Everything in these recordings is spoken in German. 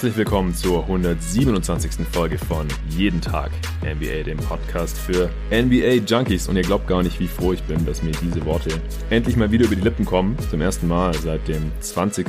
Herzlich willkommen zur 127. Folge von Jeden Tag NBA, dem Podcast für NBA Junkies. Und ihr glaubt gar nicht, wie froh ich bin, dass mir diese Worte endlich mal wieder über die Lippen kommen. Zum ersten Mal seit dem 20.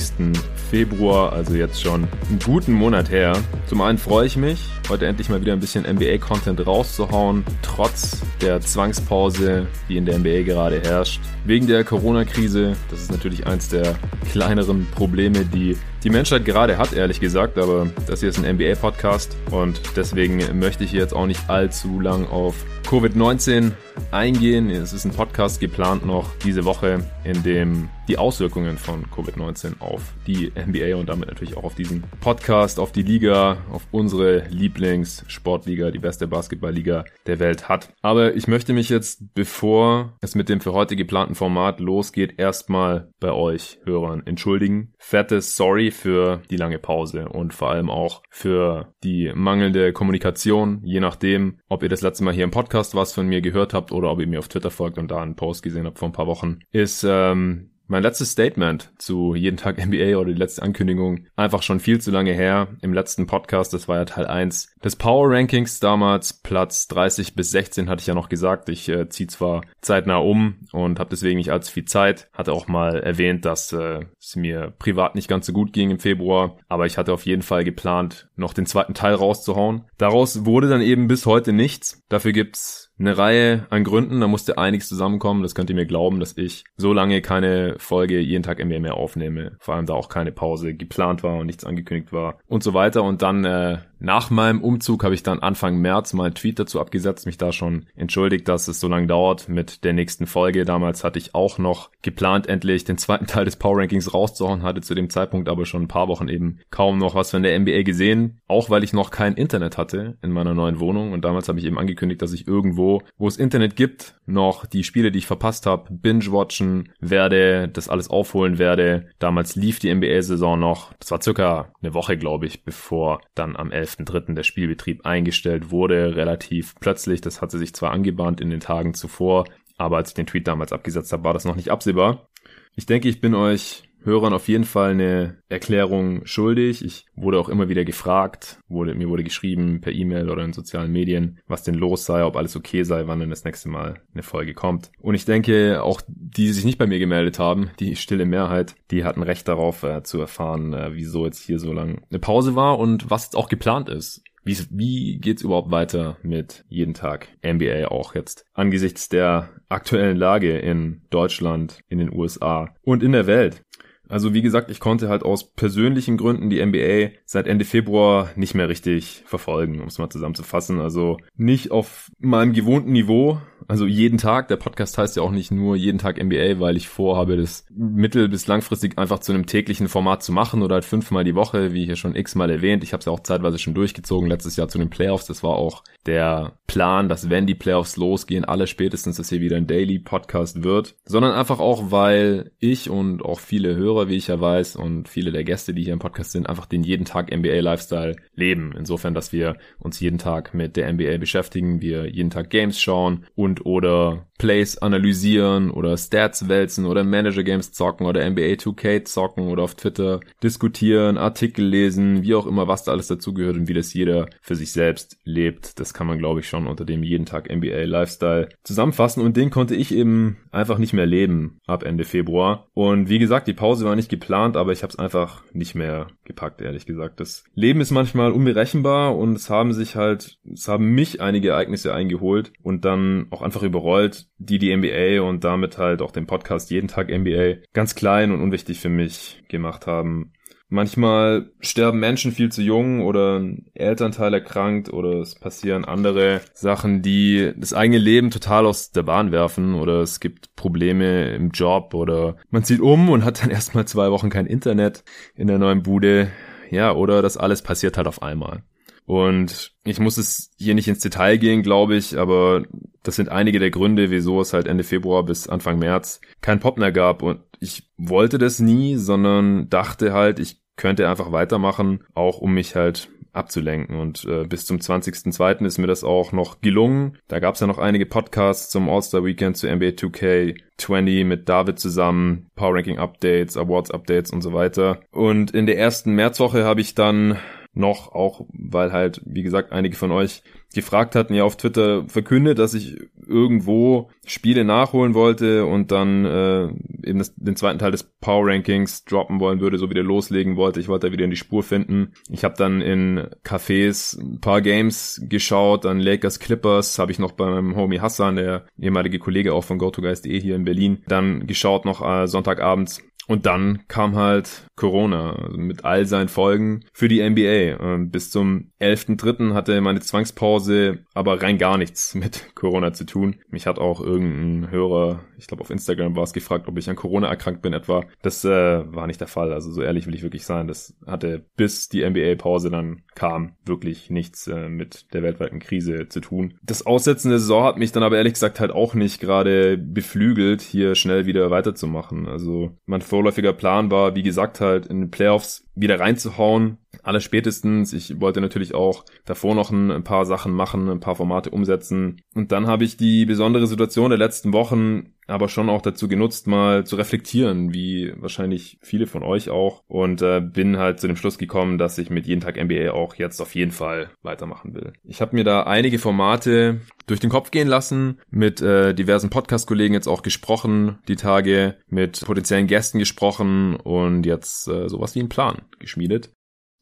Februar, also jetzt schon einen guten Monat her. Zum einen freue ich mich, heute endlich mal wieder ein bisschen NBA-Content rauszuhauen, trotz der Zwangspause, die in der NBA gerade herrscht. Wegen der Corona-Krise, das ist natürlich eins der kleineren Probleme, die die Menschheit gerade hat, ehrlich gesagt, aber das hier ist ein NBA-Podcast und deswegen möchte ich jetzt auch nicht allzu lang auf Covid-19 eingehen. Es ist ein Podcast geplant noch diese Woche, in dem die Auswirkungen von Covid-19 auf die NBA und damit natürlich auch auf diesen Podcast, auf die Liga, auf unsere Lieblingssportliga, die beste Basketballliga der Welt hat. Aber ich möchte mich jetzt, bevor es mit dem für heute geplanten Format losgeht, erstmal bei euch Hörern entschuldigen. Fettes Sorry für die lange Pause und vor allem auch für die mangelnde Kommunikation, je nachdem, ob ihr das letzte Mal hier im Podcast was von mir gehört habt oder ob ihr mir auf Twitter folgt und da einen Post gesehen habt vor ein paar Wochen, ist ähm, mein letztes Statement zu Jeden Tag NBA oder die letzte Ankündigung einfach schon viel zu lange her. Im letzten Podcast, das war ja Teil 1 des Power Rankings damals, Platz 30 bis 16 hatte ich ja noch gesagt. Ich äh, ziehe zwar zeitnah um und habe deswegen nicht allzu viel Zeit. Hatte auch mal erwähnt, dass äh, es mir privat nicht ganz so gut ging im Februar, aber ich hatte auf jeden Fall geplant, noch den zweiten Teil rauszuhauen. Daraus wurde dann eben bis heute nichts. Dafür gibt's eine Reihe an Gründen, da musste einiges zusammenkommen. Das könnt ihr mir glauben, dass ich so lange keine Folge jeden Tag mehr aufnehme. Vor allem da auch keine Pause geplant war und nichts angekündigt war und so weiter. Und dann äh, nach meinem Umzug habe ich dann Anfang März mal einen Tweet dazu abgesetzt, mich da schon entschuldigt, dass es so lange dauert mit der nächsten Folge. Damals hatte ich auch noch geplant, endlich den zweiten Teil des Power Rankings rauszuhauen, hatte zu dem Zeitpunkt aber schon ein paar Wochen eben kaum noch was von der NBA gesehen, auch weil ich noch kein Internet hatte in meiner neuen Wohnung und damals habe ich eben angekündigt, dass ich irgendwo, wo es Internet gibt, noch die Spiele, die ich verpasst habe, binge-watchen werde, das alles aufholen werde. Damals lief die NBA-Saison noch, das war circa eine Woche, glaube ich, bevor dann am 11 11.3. der Spielbetrieb eingestellt wurde, relativ plötzlich. Das hatte sich zwar angebahnt in den Tagen zuvor, aber als ich den Tweet damals abgesetzt habe, war das noch nicht absehbar. Ich denke, ich bin euch Hörern auf jeden Fall eine Erklärung schuldig. Ich wurde auch immer wieder gefragt, wurde, mir wurde geschrieben per E-Mail oder in sozialen Medien, was denn los sei, ob alles okay sei, wann denn das nächste Mal eine Folge kommt. Und ich denke, auch die, die sich nicht bei mir gemeldet haben, die stille Mehrheit, die hatten Recht darauf äh, zu erfahren, äh, wieso jetzt hier so lange eine Pause war und was auch geplant ist. Wie, wie geht's überhaupt weiter mit jeden Tag NBA auch jetzt angesichts der aktuellen Lage in Deutschland, in den USA und in der Welt? Also wie gesagt, ich konnte halt aus persönlichen Gründen die NBA seit Ende Februar nicht mehr richtig verfolgen, um es mal zusammenzufassen. Also nicht auf meinem gewohnten Niveau, also jeden Tag. Der Podcast heißt ja auch nicht nur jeden Tag NBA, weil ich vorhabe, das mittel- bis langfristig einfach zu einem täglichen Format zu machen oder halt fünfmal die Woche, wie hier schon x-mal erwähnt. Ich habe es ja auch zeitweise schon durchgezogen letztes Jahr zu den Playoffs. Das war auch der Plan, dass wenn die Playoffs losgehen, alle spätestens, dass hier wieder ein Daily Podcast wird, sondern einfach auch, weil ich und auch viele Hörer, wie ich ja weiß, und viele der Gäste, die hier im Podcast sind, einfach den jeden Tag NBA Lifestyle leben. Insofern, dass wir uns jeden Tag mit der NBA beschäftigen, wir jeden Tag Games schauen und oder Plays analysieren oder Stats wälzen oder Manager Games zocken oder NBA 2K zocken oder auf Twitter diskutieren, Artikel lesen, wie auch immer, was da alles dazugehört und wie das jeder für sich selbst lebt. Das kann man, glaube ich, schon unter dem jeden Tag NBA Lifestyle zusammenfassen und den konnte ich eben einfach nicht mehr leben ab Ende Februar. Und wie gesagt, die Pause war nicht geplant, aber ich habe es einfach nicht mehr gepackt, ehrlich gesagt. Das Leben ist manchmal unberechenbar und es haben sich halt, es haben mich einige Ereignisse eingeholt und dann auch einfach überrollt, die die NBA und damit halt auch den Podcast jeden Tag NBA ganz klein und unwichtig für mich gemacht haben. Manchmal sterben Menschen viel zu jung oder ein Elternteil erkrankt oder es passieren andere Sachen, die das eigene Leben total aus der Bahn werfen oder es gibt Probleme im Job oder man zieht um und hat dann erstmal zwei Wochen kein Internet in der neuen Bude. Ja, oder das alles passiert halt auf einmal. Und ich muss es hier nicht ins Detail gehen, glaube ich, aber das sind einige der Gründe, wieso es halt Ende Februar bis Anfang März kein Pop mehr gab. Und ich wollte das nie, sondern dachte halt, ich könnte einfach weitermachen, auch um mich halt abzulenken. Und äh, bis zum 20.02. ist mir das auch noch gelungen. Da gab es ja noch einige Podcasts zum All-Star Weekend zu NBA 2K20 mit David zusammen, Power Ranking Updates, Awards Updates und so weiter. Und in der ersten Märzwoche habe ich dann noch, auch weil halt, wie gesagt, einige von euch gefragt hatten, ja auf Twitter verkündet, dass ich irgendwo Spiele nachholen wollte und dann äh, eben das, den zweiten Teil des Power Rankings droppen wollen würde, so wieder loslegen wollte. Ich wollte da wieder in die Spur finden. Ich habe dann in Cafés ein paar Games geschaut, dann Lakers Clippers habe ich noch bei meinem Homie Hassan, der ehemalige Kollege auch von GoToGuys.de hier in Berlin, dann geschaut noch äh, Sonntagabends und dann kam halt Corona mit all seinen Folgen für die NBA. Ähm, bis zum 11.3. hatte meine Zwangspause aber rein gar nichts mit Corona zu tun. Mich hat auch irgendein Hörer, ich glaube auf Instagram war es gefragt, ob ich an Corona erkrankt bin etwa. Das äh, war nicht der Fall. Also so ehrlich will ich wirklich sein. Das hatte bis die NBA-Pause dann kam wirklich nichts äh, mit der weltweiten Krise zu tun. Das Aussetzen der Saison hat mich dann aber ehrlich gesagt halt auch nicht gerade beflügelt, hier schnell wieder weiterzumachen. Also mein vorläufiger Plan war, wie gesagt, halt in den Playoffs wieder reinzuhauen. Alles spätestens. Ich wollte natürlich auch davor noch ein, paar Sachen machen, ein paar Formate umsetzen. Und dann habe ich die besondere Situation der letzten Wochen aber schon auch dazu genutzt, mal zu reflektieren, wie wahrscheinlich viele von euch auch. Und äh, bin halt zu dem Schluss gekommen, dass ich mit jeden Tag NBA auch jetzt auf jeden Fall weitermachen will. Ich habe mir da einige Formate durch den Kopf gehen lassen, mit äh, diversen Podcast-Kollegen jetzt auch gesprochen, die Tage mit potenziellen Gästen gesprochen und jetzt äh, sowas wie einen Plan geschmiedet.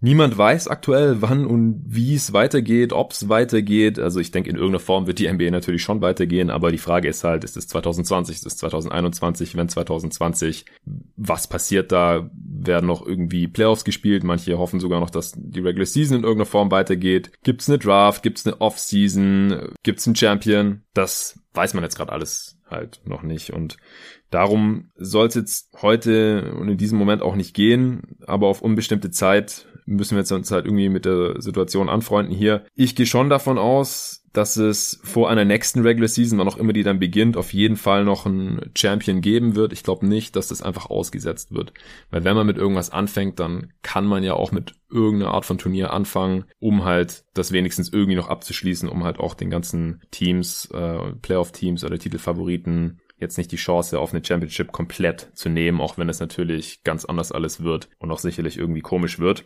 Niemand weiß aktuell, wann und wie es weitergeht, ob es weitergeht. Also ich denke, in irgendeiner Form wird die NBA natürlich schon weitergehen, aber die Frage ist halt, ist es 2020, ist es 2021, wenn 2020, was passiert da? Werden noch irgendwie Playoffs gespielt? Manche hoffen sogar noch, dass die Regular Season in irgendeiner Form weitergeht. Gibt es eine Draft? Gibt es eine Off-Season? Gibt es einen Champion? Das weiß man jetzt gerade alles halt noch nicht. Und darum soll es jetzt heute und in diesem Moment auch nicht gehen, aber auf unbestimmte Zeit müssen wir jetzt uns halt irgendwie mit der Situation anfreunden hier. Ich gehe schon davon aus, dass es vor einer nächsten Regular Season, wann auch immer die dann beginnt, auf jeden Fall noch einen Champion geben wird. Ich glaube nicht, dass das einfach ausgesetzt wird. Weil wenn man mit irgendwas anfängt, dann kann man ja auch mit irgendeiner Art von Turnier anfangen, um halt das wenigstens irgendwie noch abzuschließen, um halt auch den ganzen Teams, äh, Playoff-Teams oder Titelfavoriten jetzt nicht die Chance auf eine Championship komplett zu nehmen, auch wenn es natürlich ganz anders alles wird und auch sicherlich irgendwie komisch wird.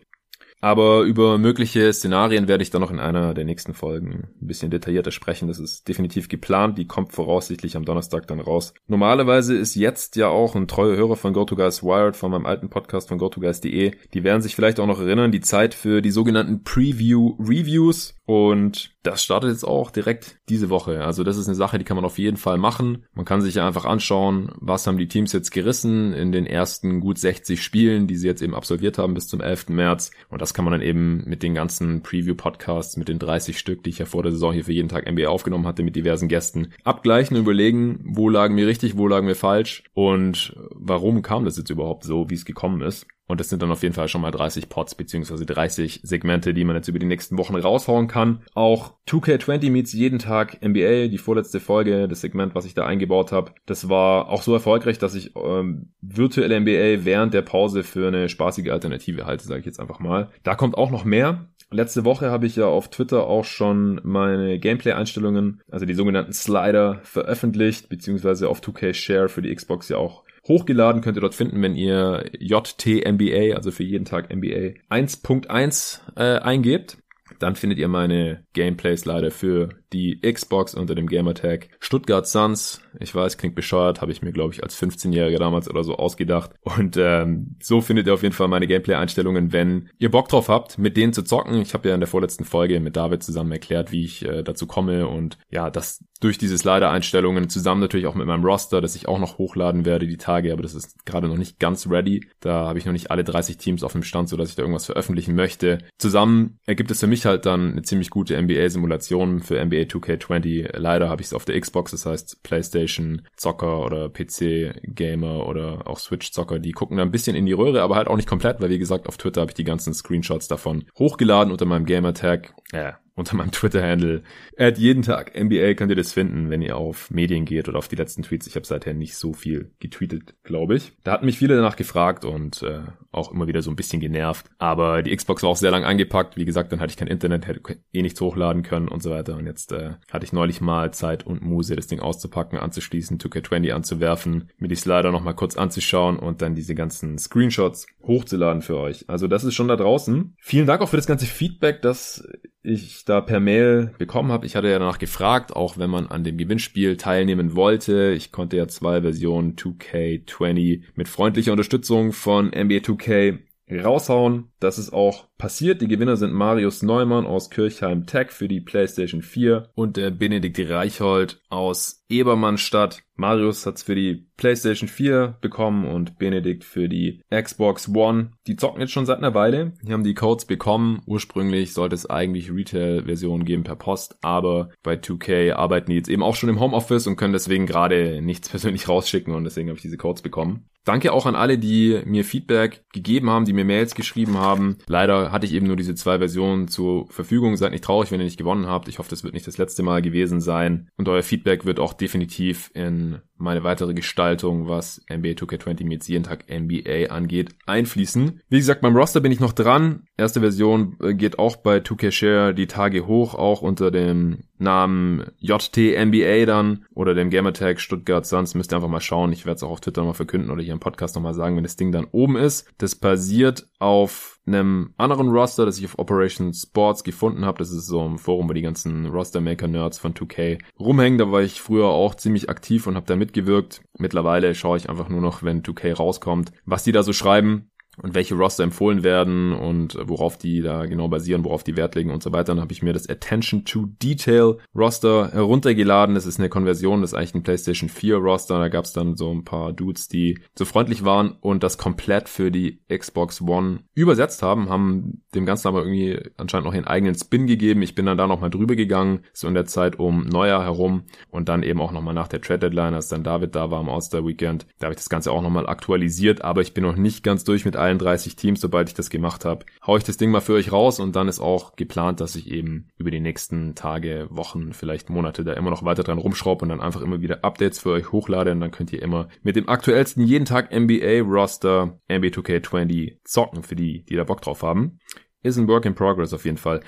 Aber über mögliche Szenarien werde ich dann noch in einer der nächsten Folgen ein bisschen detaillierter sprechen. Das ist definitiv geplant. Die kommt voraussichtlich am Donnerstag dann raus. Normalerweise ist jetzt ja auch ein treuer Hörer von GoToGuys Wired von meinem alten Podcast von GoToGuys.de. Die werden sich vielleicht auch noch erinnern, die Zeit für die sogenannten Preview Reviews. Und das startet jetzt auch direkt diese Woche. Also das ist eine Sache, die kann man auf jeden Fall machen. Man kann sich ja einfach anschauen, was haben die Teams jetzt gerissen in den ersten gut 60 Spielen, die sie jetzt eben absolviert haben bis zum 11. März. Und das kann man dann eben mit den ganzen Preview-Podcasts, mit den 30 Stück, die ich ja vor der Saison hier für jeden Tag NBA aufgenommen hatte, mit diversen Gästen, abgleichen und überlegen, wo lagen wir richtig, wo lagen wir falsch und warum kam das jetzt überhaupt so, wie es gekommen ist. Und das sind dann auf jeden Fall schon mal 30 Pots beziehungsweise 30 Segmente, die man jetzt über die nächsten Wochen raushauen kann. Auch 2K20 meets jeden Tag NBA, die vorletzte Folge, das Segment, was ich da eingebaut habe. Das war auch so erfolgreich, dass ich ähm, virtuelle NBA während der Pause für eine spaßige Alternative halte, sage ich jetzt einfach mal. Da kommt auch noch mehr. Letzte Woche habe ich ja auf Twitter auch schon meine Gameplay-Einstellungen, also die sogenannten Slider, veröffentlicht, beziehungsweise auf 2K Share für die Xbox ja auch hochgeladen. Könnt ihr dort finden, wenn ihr JTMBA, also für jeden Tag NBA 1.1 äh, eingebt. Dann findet ihr meine Gameplays leider für die Xbox unter dem Gamertag Stuttgart Suns. Ich weiß, klingt bescheuert, habe ich mir, glaube ich, als 15-Jähriger damals oder so ausgedacht. Und ähm, so findet ihr auf jeden Fall meine Gameplay-Einstellungen, wenn ihr Bock drauf habt, mit denen zu zocken. Ich habe ja in der vorletzten Folge mit David zusammen erklärt, wie ich äh, dazu komme und ja, das durch diese Slider-Einstellungen zusammen natürlich auch mit meinem Roster, das ich auch noch hochladen werde die Tage, aber das ist gerade noch nicht ganz ready. Da habe ich noch nicht alle 30 Teams auf dem Stand, so dass ich da irgendwas veröffentlichen möchte. Zusammen ergibt es für mich halt dann eine ziemlich gute NBA-Simulation für NBA 2K20. Leider habe ich es auf der Xbox, das heißt PlayStation Zocker oder PC Gamer oder auch Switch Zocker, die gucken da ein bisschen in die Röhre, aber halt auch nicht komplett, weil wie gesagt, auf Twitter habe ich die ganzen Screenshots davon hochgeladen unter meinem Gamer-Tag. Ja, unter meinem Twitter-Handle. At jeden Tag NBA könnt ihr das finden, wenn ihr auf Medien geht oder auf die letzten Tweets. Ich habe seither nicht so viel getweetet, glaube ich. Da hatten mich viele danach gefragt und äh, auch immer wieder so ein bisschen genervt. Aber die Xbox war auch sehr lang angepackt. Wie gesagt, dann hatte ich kein Internet, hätte eh nichts hochladen können und so weiter. Und jetzt äh, hatte ich neulich mal Zeit und Muse, das Ding auszupacken, anzuschließen, 2K20 anzuwerfen, mir die Slider nochmal kurz anzuschauen und dann diese ganzen Screenshots hochzuladen für euch. Also das ist schon da draußen. Vielen Dank auch für das ganze Feedback, das ich da per Mail bekommen habe. Ich hatte ja danach gefragt, auch wenn man an dem Gewinnspiel teilnehmen wollte. Ich konnte ja zwei Versionen 2K20 mit freundlicher Unterstützung von NBA 2K raushauen. Das ist auch passiert. Die Gewinner sind Marius Neumann aus Kirchheim Tech für die PlayStation 4 und der Benedikt Reichhold aus Ebermannstadt. Marius hat's für die PlayStation 4 bekommen und Benedikt für die Xbox One. Die zocken jetzt schon seit einer Weile. Die haben die Codes bekommen. Ursprünglich sollte es eigentlich Retail-Versionen geben per Post, aber bei 2K arbeiten die jetzt eben auch schon im Homeoffice und können deswegen gerade nichts persönlich rausschicken und deswegen habe ich diese Codes bekommen. Danke auch an alle, die mir Feedback gegeben haben, die mir Mails geschrieben haben. Leider hatte ich eben nur diese zwei Versionen zur Verfügung. Seid nicht traurig, wenn ihr nicht gewonnen habt. Ich hoffe, das wird nicht das letzte Mal gewesen sein. Und euer Feedback wird auch definitiv in meine weitere Gestaltung, was NBA 2K20 mit jeden Tag NBA angeht, einfließen. Wie gesagt, beim Roster bin ich noch dran. Erste Version äh, geht auch bei 2K Share die Tage hoch, auch unter dem Namen JTNBA dann oder dem Gamertag Stuttgart Suns. Müsst ihr einfach mal schauen. Ich werde es auch auf Twitter mal verkünden oder hier im Podcast nochmal sagen, wenn das Ding dann oben ist. Das basiert auf einem anderen Roster, das ich auf Operation Sports gefunden habe. Das ist so ein Forum, wo die ganzen Roster-Maker-Nerds von 2K rumhängen. Da war ich früher auch ziemlich aktiv und habe da mitgewirkt. Mittlerweile schaue ich einfach nur noch, wenn 2K rauskommt, was die da so schreiben und welche Roster empfohlen werden und worauf die da genau basieren, worauf die Wert legen und so weiter. Dann habe ich mir das Attention to Detail Roster heruntergeladen. Das ist eine Konversion, das ist eigentlich ein PlayStation 4 Roster. Da gab es dann so ein paar Dudes, die so freundlich waren und das komplett für die Xbox One übersetzt haben, haben dem Ganzen aber irgendwie anscheinend noch ihren eigenen Spin gegeben. Ich bin dann da nochmal drüber gegangen, so in der Zeit um Neujahr herum und dann eben auch nochmal nach der Trade Deadline, als dann David da war am All-Star Weekend. Da habe ich das Ganze auch nochmal aktualisiert, aber ich bin noch nicht ganz durch mit allen 30 Teams, sobald ich das gemacht habe, hau ich das Ding mal für euch raus und dann ist auch geplant, dass ich eben über die nächsten Tage, Wochen, vielleicht Monate da immer noch weiter dran rumschraube und dann einfach immer wieder Updates für euch hochlade und dann könnt ihr immer mit dem aktuellsten jeden Tag NBA Roster NBA 2K20 zocken für die, die da Bock drauf haben. Ist ein Work in Progress auf jeden Fall.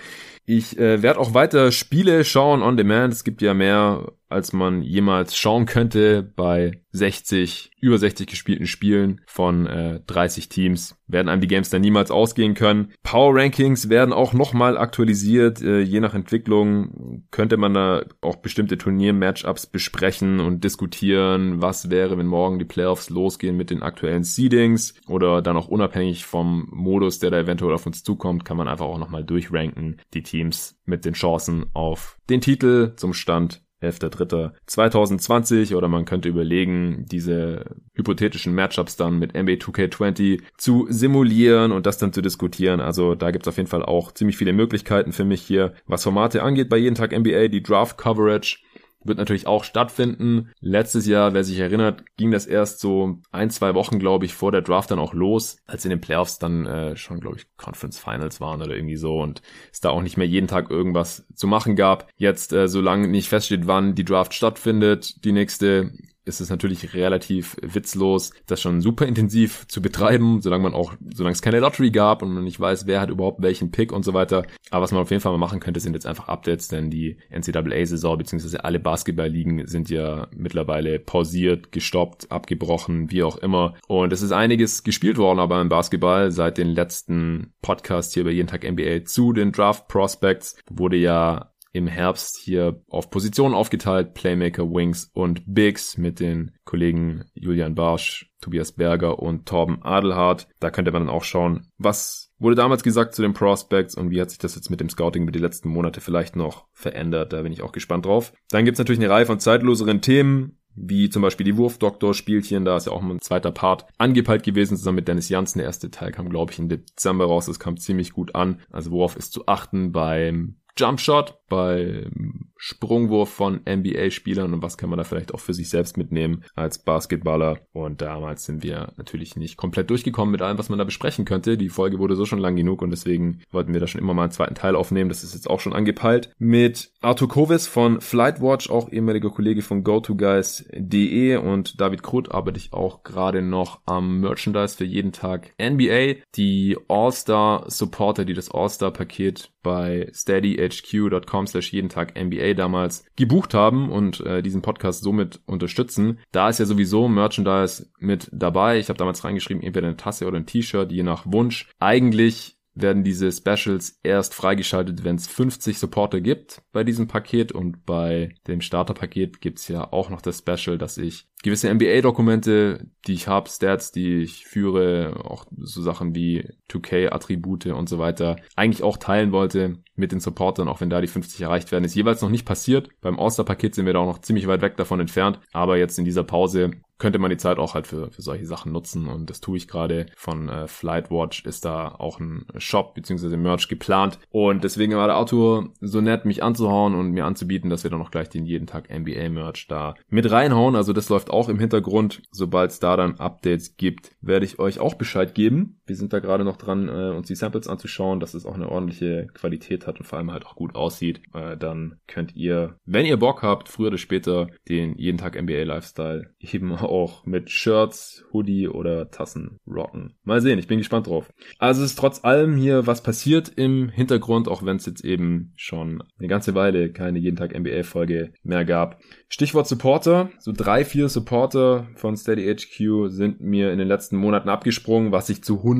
Ich äh, werde auch weiter Spiele schauen on demand. Es gibt ja mehr als man jemals schauen könnte bei 60, über 60 gespielten Spielen von äh, 30 Teams. Werden einem die Games dann niemals ausgehen können. Power Rankings werden auch nochmal aktualisiert. Äh, je nach Entwicklung könnte man da auch bestimmte Turnier-Matchups besprechen und diskutieren, was wäre, wenn morgen die Playoffs losgehen mit den aktuellen Seedings oder dann auch unabhängig vom Modus, der da eventuell auf uns zukommt, kann man einfach auch nochmal durchranken, die Teams mit den Chancen auf den Titel zum Stand 11.3.2020 oder man könnte überlegen, diese hypothetischen Matchups dann mit NBA 2K20 zu simulieren und das dann zu diskutieren. Also da gibt's auf jeden Fall auch ziemlich viele Möglichkeiten für mich hier, was Formate angeht bei jeden Tag NBA, die Draft Coverage wird natürlich auch stattfinden. Letztes Jahr, wer sich erinnert, ging das erst so ein, zwei Wochen, glaube ich, vor der Draft dann auch los, als in den Playoffs dann äh, schon, glaube ich, Conference Finals waren oder irgendwie so und es da auch nicht mehr jeden Tag irgendwas zu machen gab. Jetzt, äh, solange nicht feststeht, wann die Draft stattfindet, die nächste ist es natürlich relativ witzlos, das schon super intensiv zu betreiben, solange man auch, solange es keine Lottery gab und man nicht weiß, wer hat überhaupt welchen Pick und so weiter. Aber was man auf jeden Fall mal machen könnte, sind jetzt einfach Updates, denn die NCAA-Saison bzw. alle Basketball-Ligen sind ja mittlerweile pausiert, gestoppt, abgebrochen, wie auch immer. Und es ist einiges gespielt worden, aber im Basketball seit den letzten Podcast hier bei jeden Tag NBA zu den Draft Prospects wurde ja im Herbst hier auf Positionen aufgeteilt, Playmaker, Wings und Bigs mit den Kollegen Julian Barsch, Tobias Berger und Torben Adelhardt. Da könnte man dann auch schauen, was wurde damals gesagt zu den Prospects und wie hat sich das jetzt mit dem Scouting über die letzten Monate vielleicht noch verändert. Da bin ich auch gespannt drauf. Dann gibt's natürlich eine Reihe von zeitloseren Themen wie zum Beispiel die Wurfdoktor-Spielchen, da ist ja auch mal ein zweiter Part angepeilt gewesen, zusammen mit Dennis Janssen. Der erste Teil kam, glaube ich, im Dezember raus, das kam ziemlich gut an. Also worauf ist zu achten beim Jumpshot, beim Sprungwurf von NBA-Spielern und was kann man da vielleicht auch für sich selbst mitnehmen als Basketballer. Und damals sind wir natürlich nicht komplett durchgekommen mit allem, was man da besprechen könnte. Die Folge wurde so schon lang genug und deswegen wollten wir da schon immer mal einen zweiten Teil aufnehmen. Das ist jetzt auch schon angepeilt. Mit Arthur Kovis von Flightwatch, auch ehemaliger Kollege von GoToGuys.de und David Krutt arbeite ich auch gerade noch am Merchandise für jeden Tag NBA. Die All-Star Supporter, die das All-Star-Paket bei steadyhq.com slash jeden Tag NBA damals gebucht haben und äh, diesen Podcast somit unterstützen. Da ist ja sowieso Merchandise mit dabei. Ich habe damals reingeschrieben, entweder eine Tasse oder ein T-Shirt, je nach Wunsch. Eigentlich werden diese Specials erst freigeschaltet, wenn es 50 Supporter gibt bei diesem Paket und bei dem Starterpaket gibt's ja auch noch das Special, dass ich gewisse NBA-Dokumente, die ich habe, Stats, die ich führe, auch so Sachen wie 2K-Attribute und so weiter, eigentlich auch teilen wollte mit den Supportern, auch wenn da die 50 erreicht werden, ist jeweils noch nicht passiert. Beim All-Star-Paket sind wir da auch noch ziemlich weit weg davon entfernt, aber jetzt in dieser Pause könnte man die Zeit auch halt für, für solche Sachen nutzen und das tue ich gerade. Von äh, Flightwatch ist da auch ein Shop bzw. Merch geplant und deswegen war der Arthur so nett, mich anzuhauen und mir anzubieten, dass wir dann noch gleich den jeden Tag NBA Merch da mit reinhauen. Also das läuft auch im Hintergrund. Sobald es da dann Updates gibt, werde ich euch auch Bescheid geben. Wir sind da gerade noch dran, äh, uns die Samples anzuschauen, dass es auch eine ordentliche Qualität hat und vor allem halt auch gut aussieht. Äh, dann könnt ihr, wenn ihr Bock habt, früher oder später den jeden Tag NBA Lifestyle eben auch mit Shirts, Hoodie oder Tassen rocken. Mal sehen, ich bin gespannt drauf. Also es ist trotz allem hier was passiert im Hintergrund, auch wenn es jetzt eben schon eine ganze Weile keine jeden Tag NBA Folge mehr gab. Stichwort Supporter. So drei, vier Supporter von Steady HQ sind mir in den letzten Monaten abgesprungen, was ich zu 100%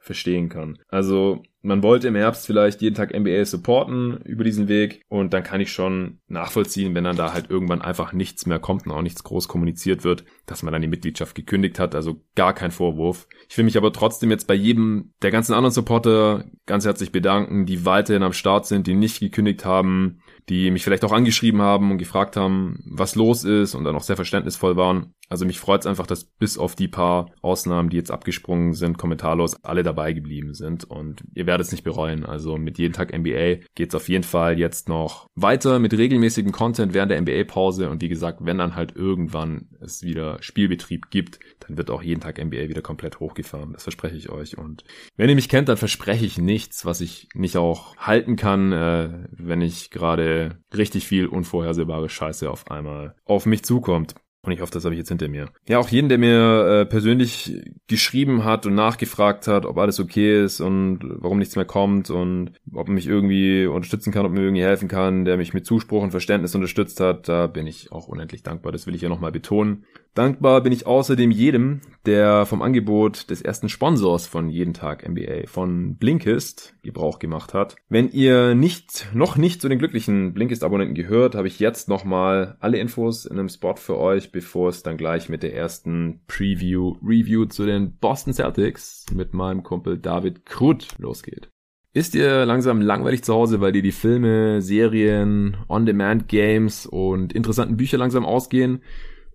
verstehen kann. Also man wollte im Herbst vielleicht jeden Tag NBA supporten über diesen Weg und dann kann ich schon nachvollziehen, wenn dann da halt irgendwann einfach nichts mehr kommt und auch nichts groß kommuniziert wird, dass man dann die Mitgliedschaft gekündigt hat, also gar kein Vorwurf. Ich will mich aber trotzdem jetzt bei jedem der ganzen anderen Supporter ganz herzlich bedanken, die weiterhin am Start sind, die nicht gekündigt haben, die mich vielleicht auch angeschrieben haben und gefragt haben, was los ist und dann auch sehr verständnisvoll waren. Also mich freut es einfach, dass bis auf die paar Ausnahmen, die jetzt abgesprungen sind, kommentarlos alle dabei geblieben sind und ihr werdet es nicht bereuen. Also mit jeden Tag NBA geht es auf jeden Fall jetzt noch weiter mit regelmäßigen Content während der NBA-Pause und wie gesagt, wenn dann halt irgendwann es wieder Spielbetrieb gibt, dann wird auch jeden Tag NBA wieder komplett hochgefahren. Das verspreche ich euch. Und wenn ihr mich kennt, dann verspreche ich nichts, was ich nicht auch halten kann, äh, wenn ich gerade richtig viel unvorhersehbare Scheiße auf einmal auf mich zukommt. Und ich hoffe, das habe ich jetzt hinter mir. Ja, auch jeden, der mir äh, persönlich geschrieben hat und nachgefragt hat, ob alles okay ist und warum nichts mehr kommt und ob mich irgendwie unterstützen kann, ob mir irgendwie helfen kann, der mich mit Zuspruch und Verständnis unterstützt hat, da bin ich auch unendlich dankbar. Das will ich ja nochmal betonen. Dankbar bin ich außerdem jedem, der vom Angebot des ersten Sponsors von Jeden Tag NBA, von Blinkist, Gebrauch gemacht hat. Wenn ihr nicht, noch nicht zu den glücklichen Blinkist-Abonnenten gehört, habe ich jetzt nochmal alle Infos in einem Spot für euch, bevor es dann gleich mit der ersten Preview-Review zu den Boston Celtics mit meinem Kumpel David Krut losgeht. Ist ihr langsam langweilig zu Hause, weil dir die Filme, Serien, On-Demand-Games und interessanten Bücher langsam ausgehen?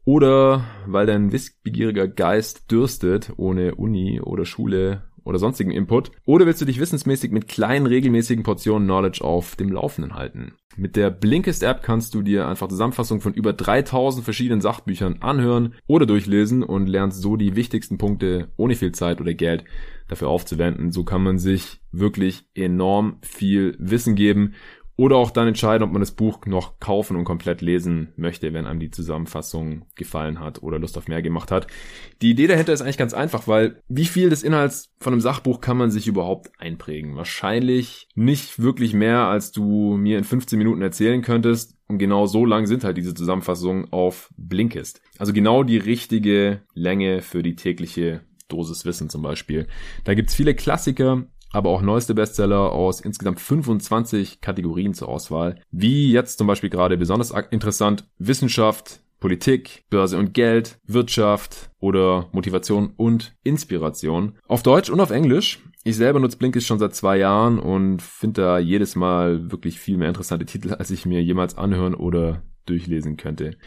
Oder weil dein wissbegieriger Geist dürstet, ohne Uni oder Schule oder sonstigen Input. Oder willst du dich wissensmäßig mit kleinen regelmäßigen Portionen Knowledge auf dem Laufenden halten? Mit der Blinkist App kannst du dir einfach Zusammenfassungen von über 3000 verschiedenen Sachbüchern anhören oder durchlesen und lernst so die wichtigsten Punkte ohne viel Zeit oder Geld dafür aufzuwenden. So kann man sich wirklich enorm viel Wissen geben oder auch dann entscheiden, ob man das Buch noch kaufen und komplett lesen möchte, wenn einem die Zusammenfassung gefallen hat oder Lust auf mehr gemacht hat. Die Idee dahinter ist eigentlich ganz einfach, weil wie viel des Inhalts von einem Sachbuch kann man sich überhaupt einprägen? Wahrscheinlich nicht wirklich mehr, als du mir in 15 Minuten erzählen könntest. Und genau so lang sind halt diese Zusammenfassungen auf Blinkist. Also genau die richtige Länge für die tägliche Dosis Wissen zum Beispiel. Da gibt's viele Klassiker, aber auch neueste Bestseller aus insgesamt 25 Kategorien zur Auswahl. Wie jetzt zum Beispiel gerade besonders interessant Wissenschaft, Politik, Börse und Geld, Wirtschaft oder Motivation und Inspiration. Auf Deutsch und auf Englisch. Ich selber nutze Blinkist schon seit zwei Jahren und finde da jedes Mal wirklich viel mehr interessante Titel, als ich mir jemals anhören oder durchlesen könnte.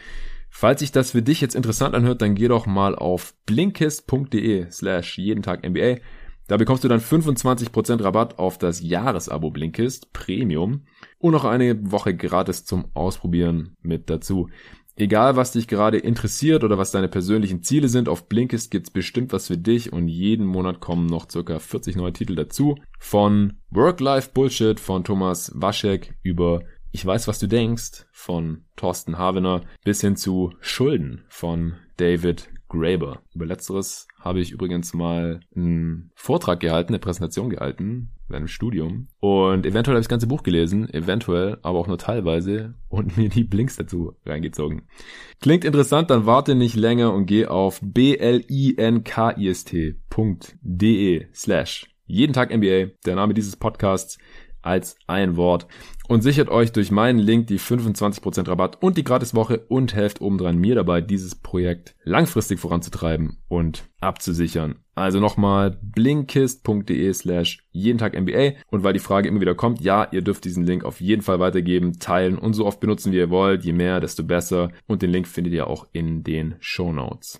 Falls sich das für dich jetzt interessant anhört, dann geh doch mal auf blinkist.de slash jeden Tag NBA Da bekommst du dann 25% Rabatt auf das Jahresabo Blinkist Premium und noch eine Woche gratis zum Ausprobieren mit dazu. Egal, was dich gerade interessiert oder was deine persönlichen Ziele sind, auf Blinkist gibt's bestimmt was für dich und jeden Monat kommen noch circa 40 neue Titel dazu. Von Work-Life-Bullshit von Thomas Waschek über Ich weiß, was du denkst von Thorsten Havener bis hin zu Schulden von David Graeber. Über letzteres habe ich übrigens mal einen Vortrag gehalten, eine Präsentation gehalten dem Studium. Und eventuell habe ich das ganze Buch gelesen, eventuell, aber auch nur teilweise und mir die Blinks dazu reingezogen. Klingt interessant, dann warte nicht länger und geh auf blinkist.de slash jeden Tag NBA, der Name dieses Podcasts als ein Wort und sichert euch durch meinen Link die 25% Rabatt und die Gratiswoche und helft obendrein mir dabei, dieses Projekt langfristig voranzutreiben und abzusichern. Also nochmal blinkist.de slash jeden Tag NBA und weil die Frage immer wieder kommt, ja, ihr dürft diesen Link auf jeden Fall weitergeben, teilen und so oft benutzen, wie ihr wollt. Je mehr, desto besser und den Link findet ihr auch in den Show Notes.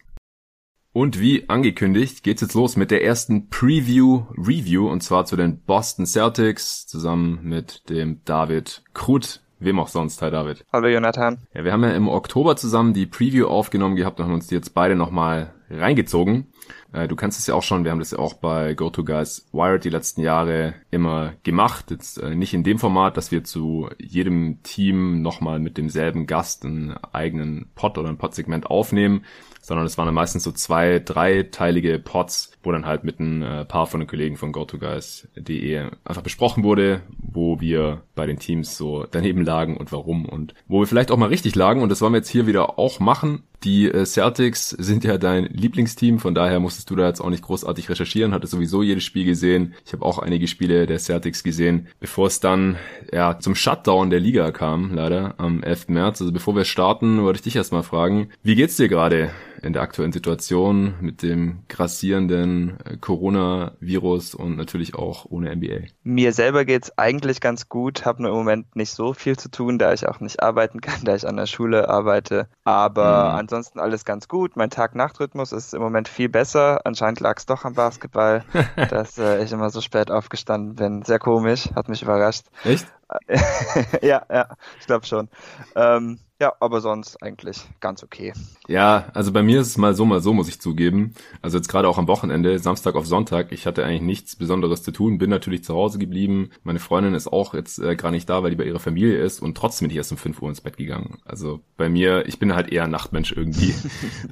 Und wie angekündigt, geht's jetzt los mit der ersten Preview-Review und zwar zu den Boston Celtics zusammen mit dem David Krut. Wem auch sonst, hi David. Hallo Jonathan. Ja, wir haben ja im Oktober zusammen die Preview aufgenommen gehabt und haben uns die jetzt beide nochmal reingezogen. Äh, du kennst es ja auch schon, wir haben das ja auch bei GoToGuys Wired die letzten Jahre immer gemacht. Jetzt äh, nicht in dem Format, dass wir zu jedem Team nochmal mit demselben Gast einen eigenen Pod oder ein Pod-Segment aufnehmen, sondern es waren dann meistens so zwei, dreiteilige Pods, wo dann halt mit ein äh, paar von den Kollegen von GoToGuys.de einfach besprochen wurde, wo wir bei den Teams so daneben lagen und warum und wo wir vielleicht auch mal richtig lagen und das wollen wir jetzt hier wieder auch machen. Die Celtics sind ja dein Lieblingsteam, von daher musstest du da jetzt auch nicht großartig recherchieren, hatte sowieso jedes Spiel gesehen. Ich habe auch einige Spiele der Celtics gesehen, bevor es dann ja zum Shutdown der Liga kam, leider am 11. März. Also bevor wir starten, wollte ich dich erstmal fragen, wie geht's dir gerade? in der aktuellen Situation mit dem grassierenden äh, Coronavirus und natürlich auch ohne NBA? Mir selber geht's eigentlich ganz gut, habe nur im Moment nicht so viel zu tun, da ich auch nicht arbeiten kann, da ich an der Schule arbeite. Aber mhm. ansonsten alles ganz gut. Mein Tag-Nacht-Rhythmus ist im Moment viel besser. Anscheinend lag's doch am Basketball, dass äh, ich immer so spät aufgestanden bin. Sehr komisch, hat mich überrascht. Echt? ja, ja, ich glaube schon. Ähm, ja, aber sonst eigentlich ganz okay. Ja, also bei mir ist es mal so, mal so, muss ich zugeben. Also jetzt gerade auch am Wochenende, Samstag auf Sonntag, ich hatte eigentlich nichts Besonderes zu tun, bin natürlich zu Hause geblieben. Meine Freundin ist auch jetzt äh, gar nicht da, weil die bei ihrer Familie ist und trotzdem bin ich erst um 5 Uhr ins Bett gegangen. Also bei mir, ich bin halt eher ein Nachtmensch irgendwie.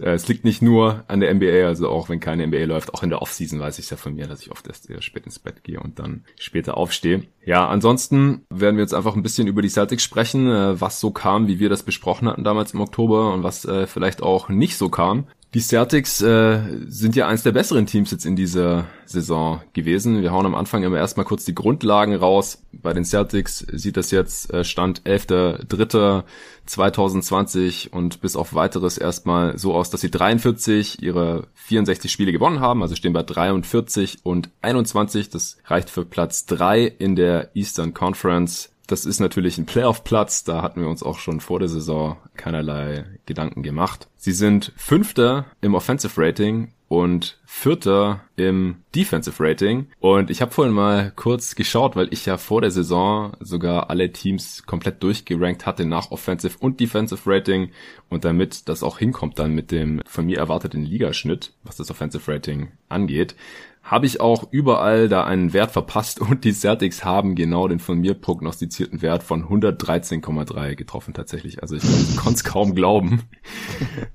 Äh, es liegt nicht nur an der NBA, also auch wenn keine NBA läuft, auch in der Offseason weiß ich ja von mir, dass ich oft erst sehr spät ins Bett gehe und dann später aufstehe. Ja, ansonsten werden wir jetzt einfach ein bisschen über die Celtics sprechen, äh, was so kam, wie wir das besprochen hatten damals im Oktober und was äh, vielleicht auch nicht so kam. Die Celtics äh, sind ja eins der besseren Teams jetzt in dieser Saison gewesen. Wir hauen am Anfang immer erstmal kurz die Grundlagen raus. Bei den Celtics sieht das jetzt äh, Stand 11.3.2020 und bis auf weiteres erstmal so aus, dass sie 43 ihre 64 Spiele gewonnen haben, also stehen bei 43 und 21. Das reicht für Platz 3 in der Eastern Conference. Das ist natürlich ein Playoff-Platz, da hatten wir uns auch schon vor der Saison keinerlei Gedanken gemacht. Sie sind Fünfter im Offensive Rating und Vierter im Defensive Rating. Und ich habe vorhin mal kurz geschaut, weil ich ja vor der Saison sogar alle Teams komplett durchgerankt hatte nach Offensive und Defensive Rating. Und damit das auch hinkommt dann mit dem von mir erwarteten Ligaschnitt, was das Offensive Rating angeht, habe ich auch überall da einen Wert verpasst und die Celtics haben genau den von mir prognostizierten Wert von 113,3 getroffen tatsächlich. Also ich konnte es kaum glauben.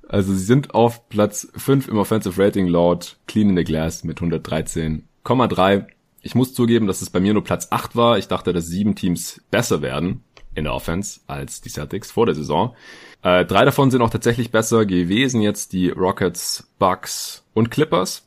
Also sie sind auf Platz 5 im Offensive Rating laut Clean in the Glass mit 113,3. Ich muss zugeben, dass es bei mir nur Platz 8 war. Ich dachte, dass sieben Teams besser werden in der Offense als die Celtics vor der Saison. Äh, drei davon sind auch tatsächlich besser gewesen jetzt, die Rockets, Bucks und Clippers.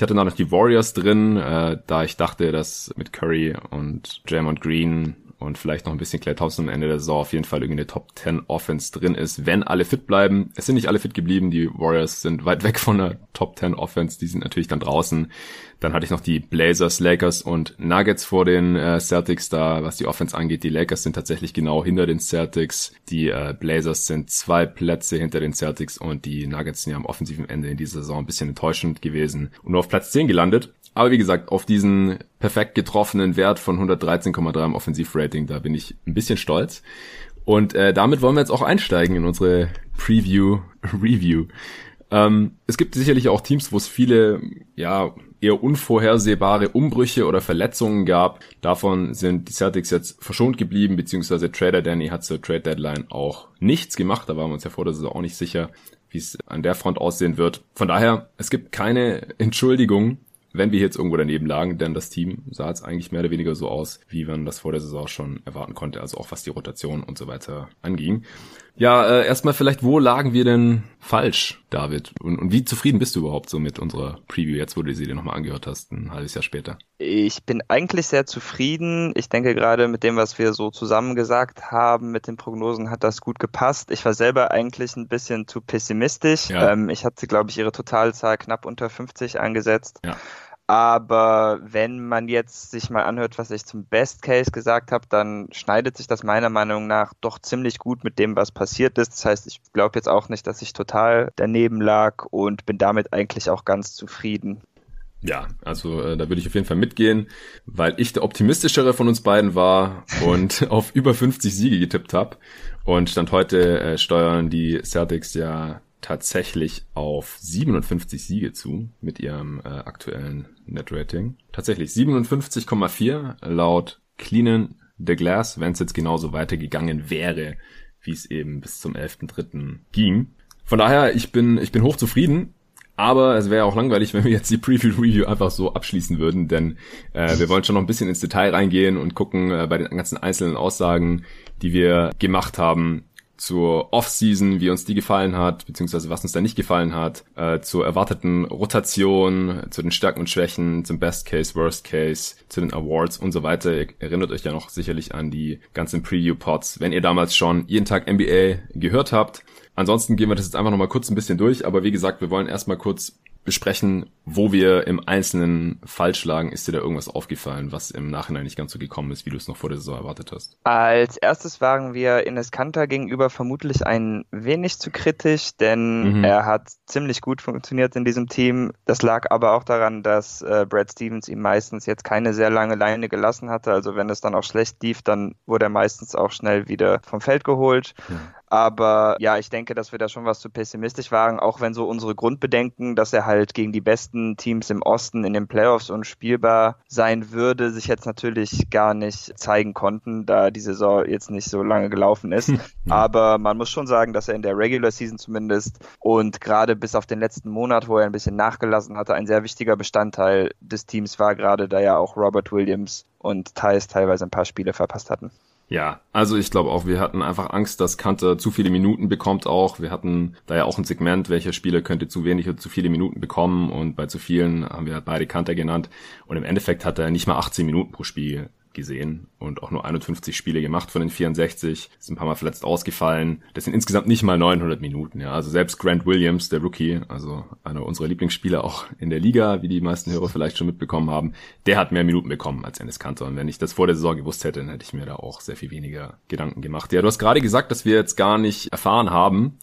Ich hatte noch die Warriors drin, äh, da ich dachte, dass mit Curry und Jamond Green und vielleicht noch ein bisschen Clay Thompson am Ende der Saison auf jeden Fall irgendwie eine Top 10 Offense drin ist, wenn alle fit bleiben. Es sind nicht alle fit geblieben, die Warriors sind weit weg von der Top 10 Offense, die sind natürlich dann draußen. Dann hatte ich noch die Blazers, Lakers und Nuggets vor den äh, Celtics da, was die Offense angeht. Die Lakers sind tatsächlich genau hinter den Celtics. Die äh, Blazers sind zwei Plätze hinter den Celtics und die Nuggets sind ja am offensiven Ende in dieser Saison ein bisschen enttäuschend gewesen. Und auf Platz 10 gelandet. Aber wie gesagt, auf diesen perfekt getroffenen Wert von 113,3 im Offensivrating, da bin ich ein bisschen stolz. Und äh, damit wollen wir jetzt auch einsteigen in unsere Preview-Review. Ähm, es gibt sicherlich auch Teams, wo es viele, ja, eher unvorhersehbare Umbrüche oder Verletzungen gab. Davon sind die Celtics jetzt verschont geblieben, beziehungsweise Trader Danny hat zur Trade Deadline auch nichts gemacht. Da waren wir uns ja vor der Saison auch nicht sicher, wie es an der Front aussehen wird. Von daher, es gibt keine Entschuldigung wenn wir jetzt irgendwo daneben lagen, denn das Team sah jetzt eigentlich mehr oder weniger so aus, wie man das vor der Saison schon erwarten konnte, also auch was die Rotation und so weiter anging. Ja, äh, erstmal vielleicht, wo lagen wir denn falsch, David? Und, und wie zufrieden bist du überhaupt so mit unserer Preview, jetzt wo du sie dir nochmal angehört hast, ein halbes Jahr später? Ich bin eigentlich sehr zufrieden. Ich denke gerade mit dem, was wir so zusammen gesagt haben, mit den Prognosen hat das gut gepasst. Ich war selber eigentlich ein bisschen zu pessimistisch. Ja. Ähm, ich hatte, glaube ich, ihre Totalzahl knapp unter 50 angesetzt. Ja. Aber wenn man jetzt sich mal anhört, was ich zum Best Case gesagt habe, dann schneidet sich das meiner Meinung nach doch ziemlich gut mit dem, was passiert ist. Das heißt, ich glaube jetzt auch nicht, dass ich total daneben lag und bin damit eigentlich auch ganz zufrieden. Ja, also äh, da würde ich auf jeden Fall mitgehen, weil ich der optimistischere von uns beiden war und auf über 50 Siege getippt habe. Und Stand heute äh, steuern die Celtics ja tatsächlich auf 57 Siege zu mit ihrem äh, aktuellen Net-Rating. Tatsächlich 57,4 laut Cleanen the Glass, wenn es jetzt genauso weitergegangen wäre, wie es eben bis zum 11.3. ging. Von daher, ich bin, ich bin hochzufrieden. Aber es wäre auch langweilig, wenn wir jetzt die Preview-Review einfach so abschließen würden, denn äh, wir wollen schon noch ein bisschen ins Detail reingehen und gucken äh, bei den ganzen einzelnen Aussagen, die wir gemacht haben, zur Off-Season, wie uns die gefallen hat, beziehungsweise was uns da nicht gefallen hat, äh, zur erwarteten Rotation, zu den Stärken und Schwächen, zum Best Case, Worst Case, zu den Awards und so weiter. Ihr erinnert euch ja noch sicherlich an die ganzen Preview-Pods, wenn ihr damals schon jeden Tag NBA gehört habt. Ansonsten gehen wir das jetzt einfach nochmal kurz ein bisschen durch, aber wie gesagt, wir wollen erstmal kurz besprechen, wo wir im Einzelnen falsch lagen. Ist dir da irgendwas aufgefallen, was im Nachhinein nicht ganz so gekommen ist, wie du es noch vor der Saison erwartet hast? Als erstes waren wir Ines Kanter gegenüber vermutlich ein wenig zu kritisch, denn mhm. er hat ziemlich gut funktioniert in diesem Team. Das lag aber auch daran, dass äh, Brad Stevens ihm meistens jetzt keine sehr lange Leine gelassen hatte. Also wenn es dann auch schlecht lief, dann wurde er meistens auch schnell wieder vom Feld geholt. Mhm. Aber ja, ich denke, dass wir da schon was zu pessimistisch waren, auch wenn so unsere Grundbedenken, dass er halt gegen die besten Teams im Osten in den Playoffs unspielbar sein würde, sich jetzt natürlich gar nicht zeigen konnten, da die Saison jetzt nicht so lange gelaufen ist. Aber man muss schon sagen, dass er in der Regular Season zumindest und gerade bis auf den letzten Monat, wo er ein bisschen nachgelassen hatte, ein sehr wichtiger Bestandteil des Teams war, gerade da ja auch Robert Williams und Thais teilweise ein paar Spiele verpasst hatten. Ja, also ich glaube auch, wir hatten einfach Angst, dass Kante zu viele Minuten bekommt auch. Wir hatten da ja auch ein Segment, welcher Spieler könnte zu wenig oder zu viele Minuten bekommen und bei zu vielen haben wir beide Kante genannt und im Endeffekt hat er nicht mal 18 Minuten pro Spiel gesehen und auch nur 51 Spiele gemacht von den 64. Ist ein paar Mal verletzt ausgefallen. Das sind insgesamt nicht mal 900 Minuten. Ja, also selbst Grant Williams, der Rookie, also einer unserer Lieblingsspieler auch in der Liga, wie die meisten Hörer vielleicht schon mitbekommen haben, der hat mehr Minuten bekommen als Ennis Kanter. Und wenn ich das vor der Saison gewusst hätte, dann hätte ich mir da auch sehr viel weniger Gedanken gemacht. Ja, du hast gerade gesagt, dass wir jetzt gar nicht erfahren haben,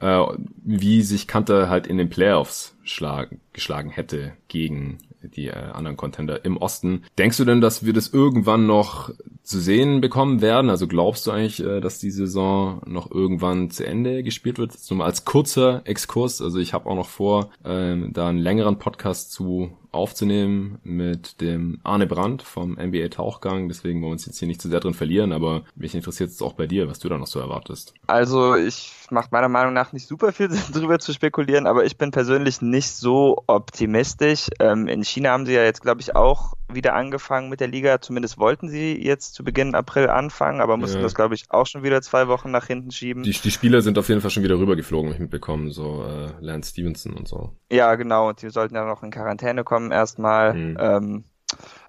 äh, wie sich Kanter halt in den Playoffs schlagen, geschlagen hätte gegen die äh, anderen Contender im Osten. Denkst du denn, dass wir das irgendwann noch zu sehen bekommen werden? Also glaubst du eigentlich, äh, dass die Saison noch irgendwann zu Ende gespielt wird? Jetzt nur mal als kurzer Exkurs. Also ich habe auch noch vor, ähm, da einen längeren Podcast zu aufzunehmen mit dem Arne Brandt vom NBA Tauchgang. Deswegen wollen wir uns jetzt hier nicht zu sehr drin verlieren, aber mich interessiert es auch bei dir, was du da noch so erwartest. Also ich macht meiner Meinung nach nicht super viel Sinn, darüber zu spekulieren, aber ich bin persönlich nicht so optimistisch. Ähm, in China haben sie ja jetzt, glaube ich, auch wieder angefangen mit der Liga. Zumindest wollten sie jetzt zu Beginn April anfangen, aber mussten ja. das, glaube ich, auch schon wieder zwei Wochen nach hinten schieben. Die, die Spieler sind auf jeden Fall schon wieder rübergeflogen, ich mitbekommen, so äh, Lance Stevenson und so. Ja, genau, und die sollten ja noch in Quarantäne kommen erstmal. Mhm. Ähm,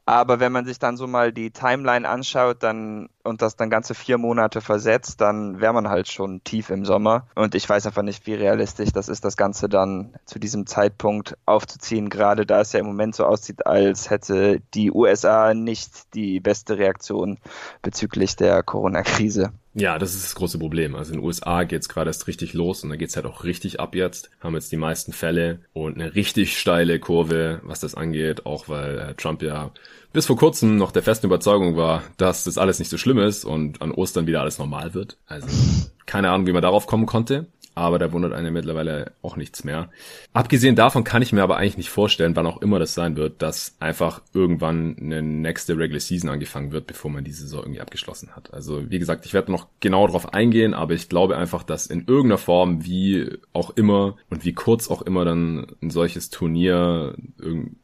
aber wenn man sich dann so mal die Timeline anschaut, dann und das dann ganze vier Monate versetzt, dann wäre man halt schon tief im Sommer. Und ich weiß einfach nicht, wie realistisch das ist, das Ganze dann zu diesem Zeitpunkt aufzuziehen, gerade da es ja im Moment so aussieht, als hätte die USA nicht die beste Reaktion bezüglich der Corona-Krise. Ja, das ist das große Problem. Also in den USA geht's gerade erst richtig los und da geht's halt auch richtig ab jetzt. Haben jetzt die meisten Fälle und eine richtig steile Kurve, was das angeht, auch weil äh, Trump ja bis vor kurzem noch der festen Überzeugung war, dass das alles nicht so schlimm ist und an Ostern wieder alles normal wird. Also keine Ahnung, wie man darauf kommen konnte aber da wundert einen mittlerweile auch nichts mehr. Abgesehen davon kann ich mir aber eigentlich nicht vorstellen, wann auch immer das sein wird, dass einfach irgendwann eine nächste Regular Season angefangen wird, bevor man die Saison irgendwie abgeschlossen hat. Also wie gesagt, ich werde noch genau darauf eingehen, aber ich glaube einfach, dass in irgendeiner Form, wie auch immer und wie kurz auch immer dann ein solches Turnier,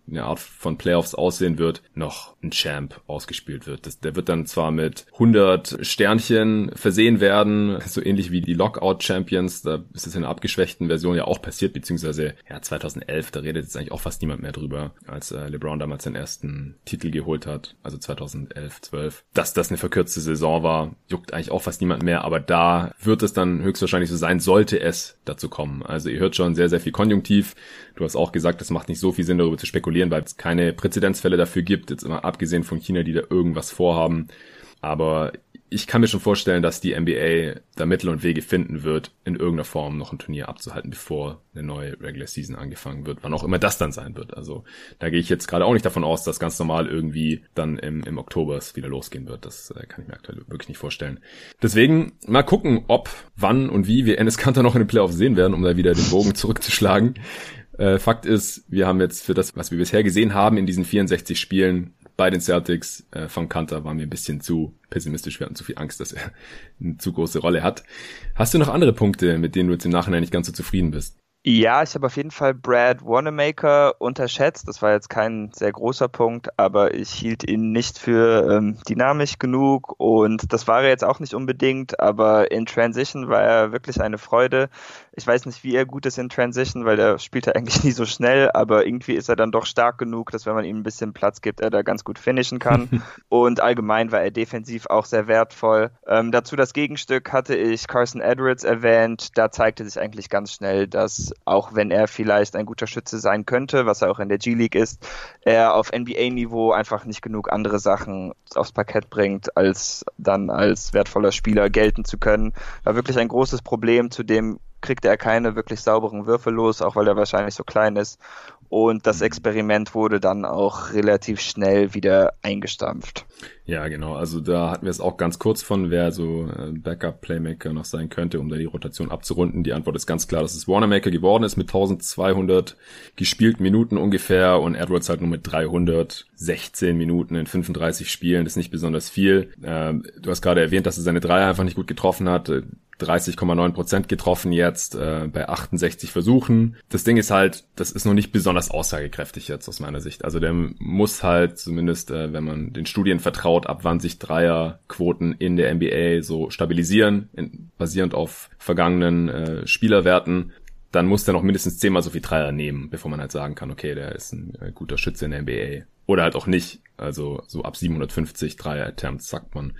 irgendeine Art von Playoffs aussehen wird, noch ein Champ ausgespielt wird. Das, der wird dann zwar mit 100 Sternchen versehen werden, so ähnlich wie die Lockout Champions, da ist es in einer abgeschwächten Version ja auch passiert, beziehungsweise ja 2011, da redet jetzt eigentlich auch fast niemand mehr drüber, als äh, LeBron damals den ersten Titel geholt hat, also 2011, 12. Dass das eine verkürzte Saison war, juckt eigentlich auch fast niemand mehr, aber da wird es dann höchstwahrscheinlich so sein, sollte es dazu kommen. Also ihr hört schon sehr, sehr viel Konjunktiv. Du hast auch gesagt, es macht nicht so viel Sinn, darüber zu spekulieren, weil es keine Präzedenzfälle dafür gibt, jetzt immer abgesehen von China, die da irgendwas vorhaben. Aber ich kann mir schon vorstellen, dass die NBA da Mittel und Wege finden wird, in irgendeiner Form noch ein Turnier abzuhalten, bevor eine neue Regular Season angefangen wird, wann auch immer das dann sein wird. Also da gehe ich jetzt gerade auch nicht davon aus, dass ganz normal irgendwie dann im, im Oktober es wieder losgehen wird. Das äh, kann ich mir aktuell wirklich nicht vorstellen. Deswegen mal gucken, ob, wann und wie wir Ennis Kanter noch in den Playoffs sehen werden, um da wieder den Bogen zurückzuschlagen. Äh, Fakt ist, wir haben jetzt für das, was wir bisher gesehen haben in diesen 64 Spielen, bei den Celtics äh, von Kanter war mir ein bisschen zu pessimistisch. Wir hatten zu viel Angst, dass er eine zu große Rolle hat. Hast du noch andere Punkte, mit denen du jetzt im Nachhinein nicht ganz so zufrieden bist? Ja, ich habe auf jeden Fall Brad Wanamaker unterschätzt. Das war jetzt kein sehr großer Punkt, aber ich hielt ihn nicht für ähm, dynamisch genug und das war er jetzt auch nicht unbedingt, aber in Transition war er wirklich eine Freude. Ich weiß nicht, wie er gut ist in Transition, weil er spielt er eigentlich nie so schnell, aber irgendwie ist er dann doch stark genug, dass wenn man ihm ein bisschen Platz gibt, er da ganz gut finishen kann. und allgemein war er defensiv auch sehr wertvoll. Ähm, dazu das Gegenstück hatte ich Carson Edwards erwähnt. Da zeigte sich eigentlich ganz schnell, dass auch wenn er vielleicht ein guter Schütze sein könnte, was er auch in der G-League ist, er auf NBA-Niveau einfach nicht genug andere Sachen aufs Parkett bringt, als dann als wertvoller Spieler gelten zu können. War wirklich ein großes Problem, zu dem kriegte er keine wirklich sauberen Würfe los, auch weil er wahrscheinlich so klein ist. Und das Experiment wurde dann auch relativ schnell wieder eingestampft. Ja, genau. Also da hatten wir es auch ganz kurz von, wer so äh, Backup-Playmaker noch sein könnte, um da die Rotation abzurunden. Die Antwort ist ganz klar, dass es Warnermaker geworden ist mit 1200 gespielten Minuten ungefähr und Edwards halt nur mit 316 Minuten in 35 Spielen. Das ist nicht besonders viel. Ähm, du hast gerade erwähnt, dass er seine Dreier einfach nicht gut getroffen hat. 30,9 Prozent getroffen jetzt äh, bei 68 Versuchen. Das Ding ist halt, das ist noch nicht besonders aussagekräftig jetzt aus meiner Sicht. Also der muss halt zumindest, äh, wenn man den Studien vertraut, ab wann sich Dreierquoten in der NBA so stabilisieren, in, basierend auf vergangenen äh, Spielerwerten. Dann muss der noch mindestens zehnmal so viel Dreier nehmen, bevor man halt sagen kann, okay, der ist ein äh, guter Schütze in der NBA. Oder halt auch nicht. Also so ab 750 Dreier-Attempts sagt man.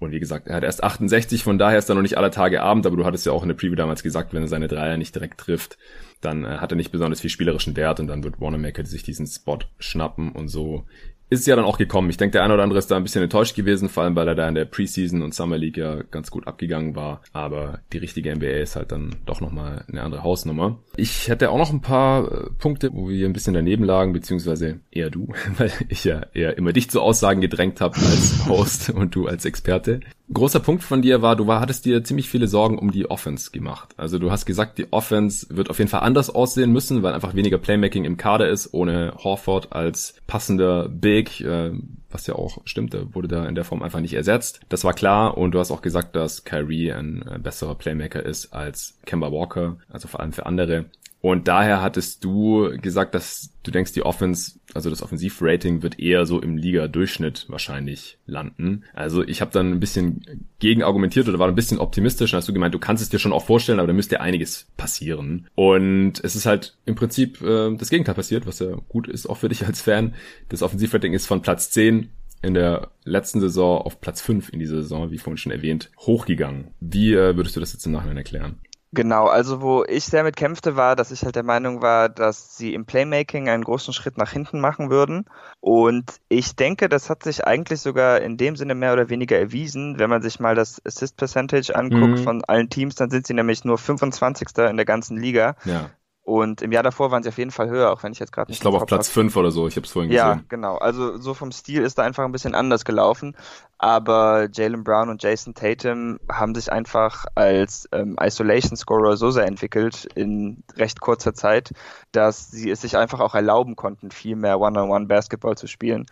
Und wie gesagt, er hat erst 68, von daher ist er noch nicht aller Tage Abend, aber du hattest ja auch in der Preview damals gesagt, wenn er seine Dreier nicht direkt trifft, dann äh, hat er nicht besonders viel spielerischen Wert und dann wird Wanamaker sich diesen Spot schnappen und so ist ja dann auch gekommen. Ich denke, der eine oder andere ist da ein bisschen enttäuscht gewesen, vor allem weil er da in der Preseason und Summer League ja ganz gut abgegangen war. Aber die richtige NBA ist halt dann doch nochmal eine andere Hausnummer. Ich hätte auch noch ein paar äh, Punkte, wo wir ein bisschen daneben lagen, beziehungsweise eher du, weil ich ja eher immer dich zu Aussagen gedrängt habe als Host und du als Experte. Großer Punkt von dir war, du war, hattest dir ziemlich viele Sorgen um die Offense gemacht. Also du hast gesagt, die Offense wird auf jeden Fall anders aussehen müssen, weil einfach weniger Playmaking im Kader ist, ohne Horford als passender Big, äh, was ja auch stimmt, der wurde da in der Form einfach nicht ersetzt. Das war klar und du hast auch gesagt, dass Kyrie ein äh, besserer Playmaker ist als Kemba Walker, also vor allem für andere. Und daher hattest du gesagt, dass du denkst, die Offense, also das Offensivrating wird eher so im Liga-Durchschnitt wahrscheinlich landen. Also ich habe dann ein bisschen gegen argumentiert oder war ein bisschen optimistisch und hast du gemeint, du kannst es dir schon auch vorstellen, aber da müsste einiges passieren. Und es ist halt im Prinzip äh, das Gegenteil passiert, was ja gut ist, auch für dich als Fan. Das Offensivrating ist von Platz 10 in der letzten Saison auf Platz 5 in dieser Saison, wie vorhin schon erwähnt, hochgegangen. Wie äh, würdest du das jetzt im Nachhinein erklären? Genau, also wo ich sehr mit kämpfte, war, dass ich halt der Meinung war, dass sie im Playmaking einen großen Schritt nach hinten machen würden. Und ich denke, das hat sich eigentlich sogar in dem Sinne mehr oder weniger erwiesen. Wenn man sich mal das Assist Percentage anguckt mhm. von allen Teams, dann sind sie nämlich nur 25. in der ganzen Liga. Ja. Und im Jahr davor waren sie auf jeden Fall höher, auch wenn ich jetzt gerade Ich glaube auf Platz 5 oder so, ich habe es vorhin gesehen. Ja, genau. Also so vom Stil ist da einfach ein bisschen anders gelaufen. Aber Jalen Brown und Jason Tatum haben sich einfach als ähm, Isolation Scorer so sehr entwickelt in recht kurzer Zeit, dass sie es sich einfach auch erlauben konnten, viel mehr One-on-One Basketball zu spielen.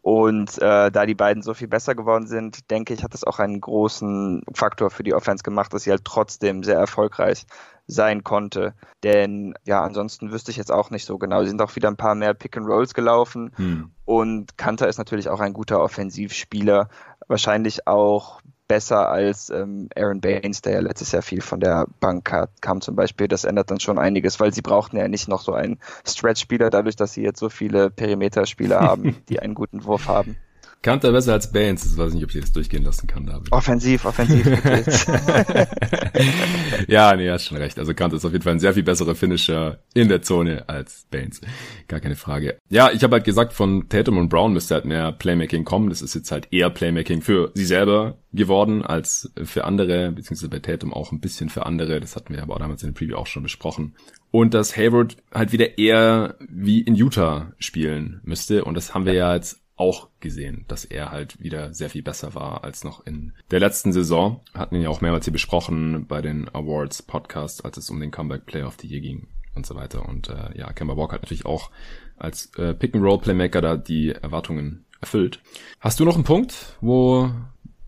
Und äh, da die beiden so viel besser geworden sind, denke ich, hat das auch einen großen Faktor für die Offense gemacht, dass sie halt trotzdem sehr erfolgreich sein konnte. Denn ja, ansonsten wüsste ich jetzt auch nicht so genau. Sie sind auch wieder ein paar mehr Pick and Rolls gelaufen. Hm. Und Kanter ist natürlich auch ein guter Offensivspieler. Wahrscheinlich auch besser als ähm, Aaron Baines, der ja letztes Jahr viel von der Bank hat, kam zum Beispiel. Das ändert dann schon einiges, weil sie brauchten ja nicht noch so einen Stretch-Spieler, dadurch, dass sie jetzt so viele Perimeter-Spieler haben, die einen guten Wurf haben. Kanter besser als Baines. Ich weiß nicht, ob ich das durchgehen lassen kann, David. Offensiv, offensiv. ja, nee, hast schon recht. Also Kanter ist auf jeden Fall ein sehr viel besserer Finisher in der Zone als Baines. Gar keine Frage. Ja, ich habe halt gesagt, von Tatum und Brown müsste halt mehr Playmaking kommen. Das ist jetzt halt eher Playmaking für sie selber geworden als für andere, beziehungsweise bei Tatum auch ein bisschen für andere. Das hatten wir aber damals in der Preview auch schon besprochen. Und dass Hayward halt wieder eher wie in Utah spielen müsste. Und das haben wir ja jetzt auch gesehen, dass er halt wieder sehr viel besser war als noch in der letzten Saison. Hatten ihn ja auch mehrmals hier besprochen bei den Awards Podcast, als es um den Comeback Player of the Year ging und so weiter. Und äh, ja, Kemba Walker hat natürlich auch als äh, Pick-and-Roll-Playmaker da die Erwartungen erfüllt. Hast du noch einen Punkt, wo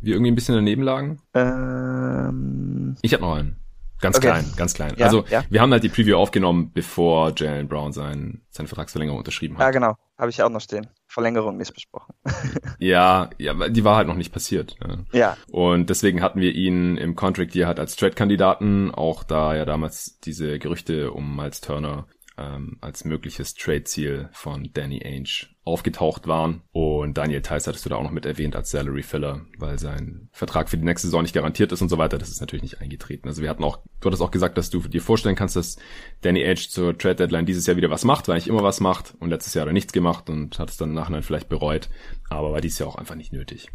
wir irgendwie ein bisschen daneben lagen? Ähm... Ich habe noch einen. Ganz okay. klein, ganz klein. Ja, also ja. wir haben halt die Preview aufgenommen, bevor Jalen Brown sein, seine Vertragsverlängerung unterschrieben hat. Ja, genau. Habe ich auch noch stehen. Verlängerung nicht besprochen. ja, ja, die war halt noch nicht passiert. Ja. ja. Und deswegen hatten wir ihn im Contract Year halt als Trade-Kandidaten, auch da ja damals diese Gerüchte um Miles Turner ähm, als mögliches Trade-Ziel von Danny Ainge aufgetaucht waren. Und Daniel Theiss hattest du da auch noch mit erwähnt als Salary Filler, weil sein Vertrag für die nächste Saison nicht garantiert ist und so weiter. Das ist natürlich nicht eingetreten. Also wir hatten auch, du hattest auch gesagt, dass du dir vorstellen kannst, dass Danny Ainge zur Trade Deadline dieses Jahr wieder was macht, weil nicht immer was macht und letztes Jahr hat er nichts gemacht und hat es dann im Nachhinein vielleicht bereut. Aber war dieses Jahr auch einfach nicht nötig.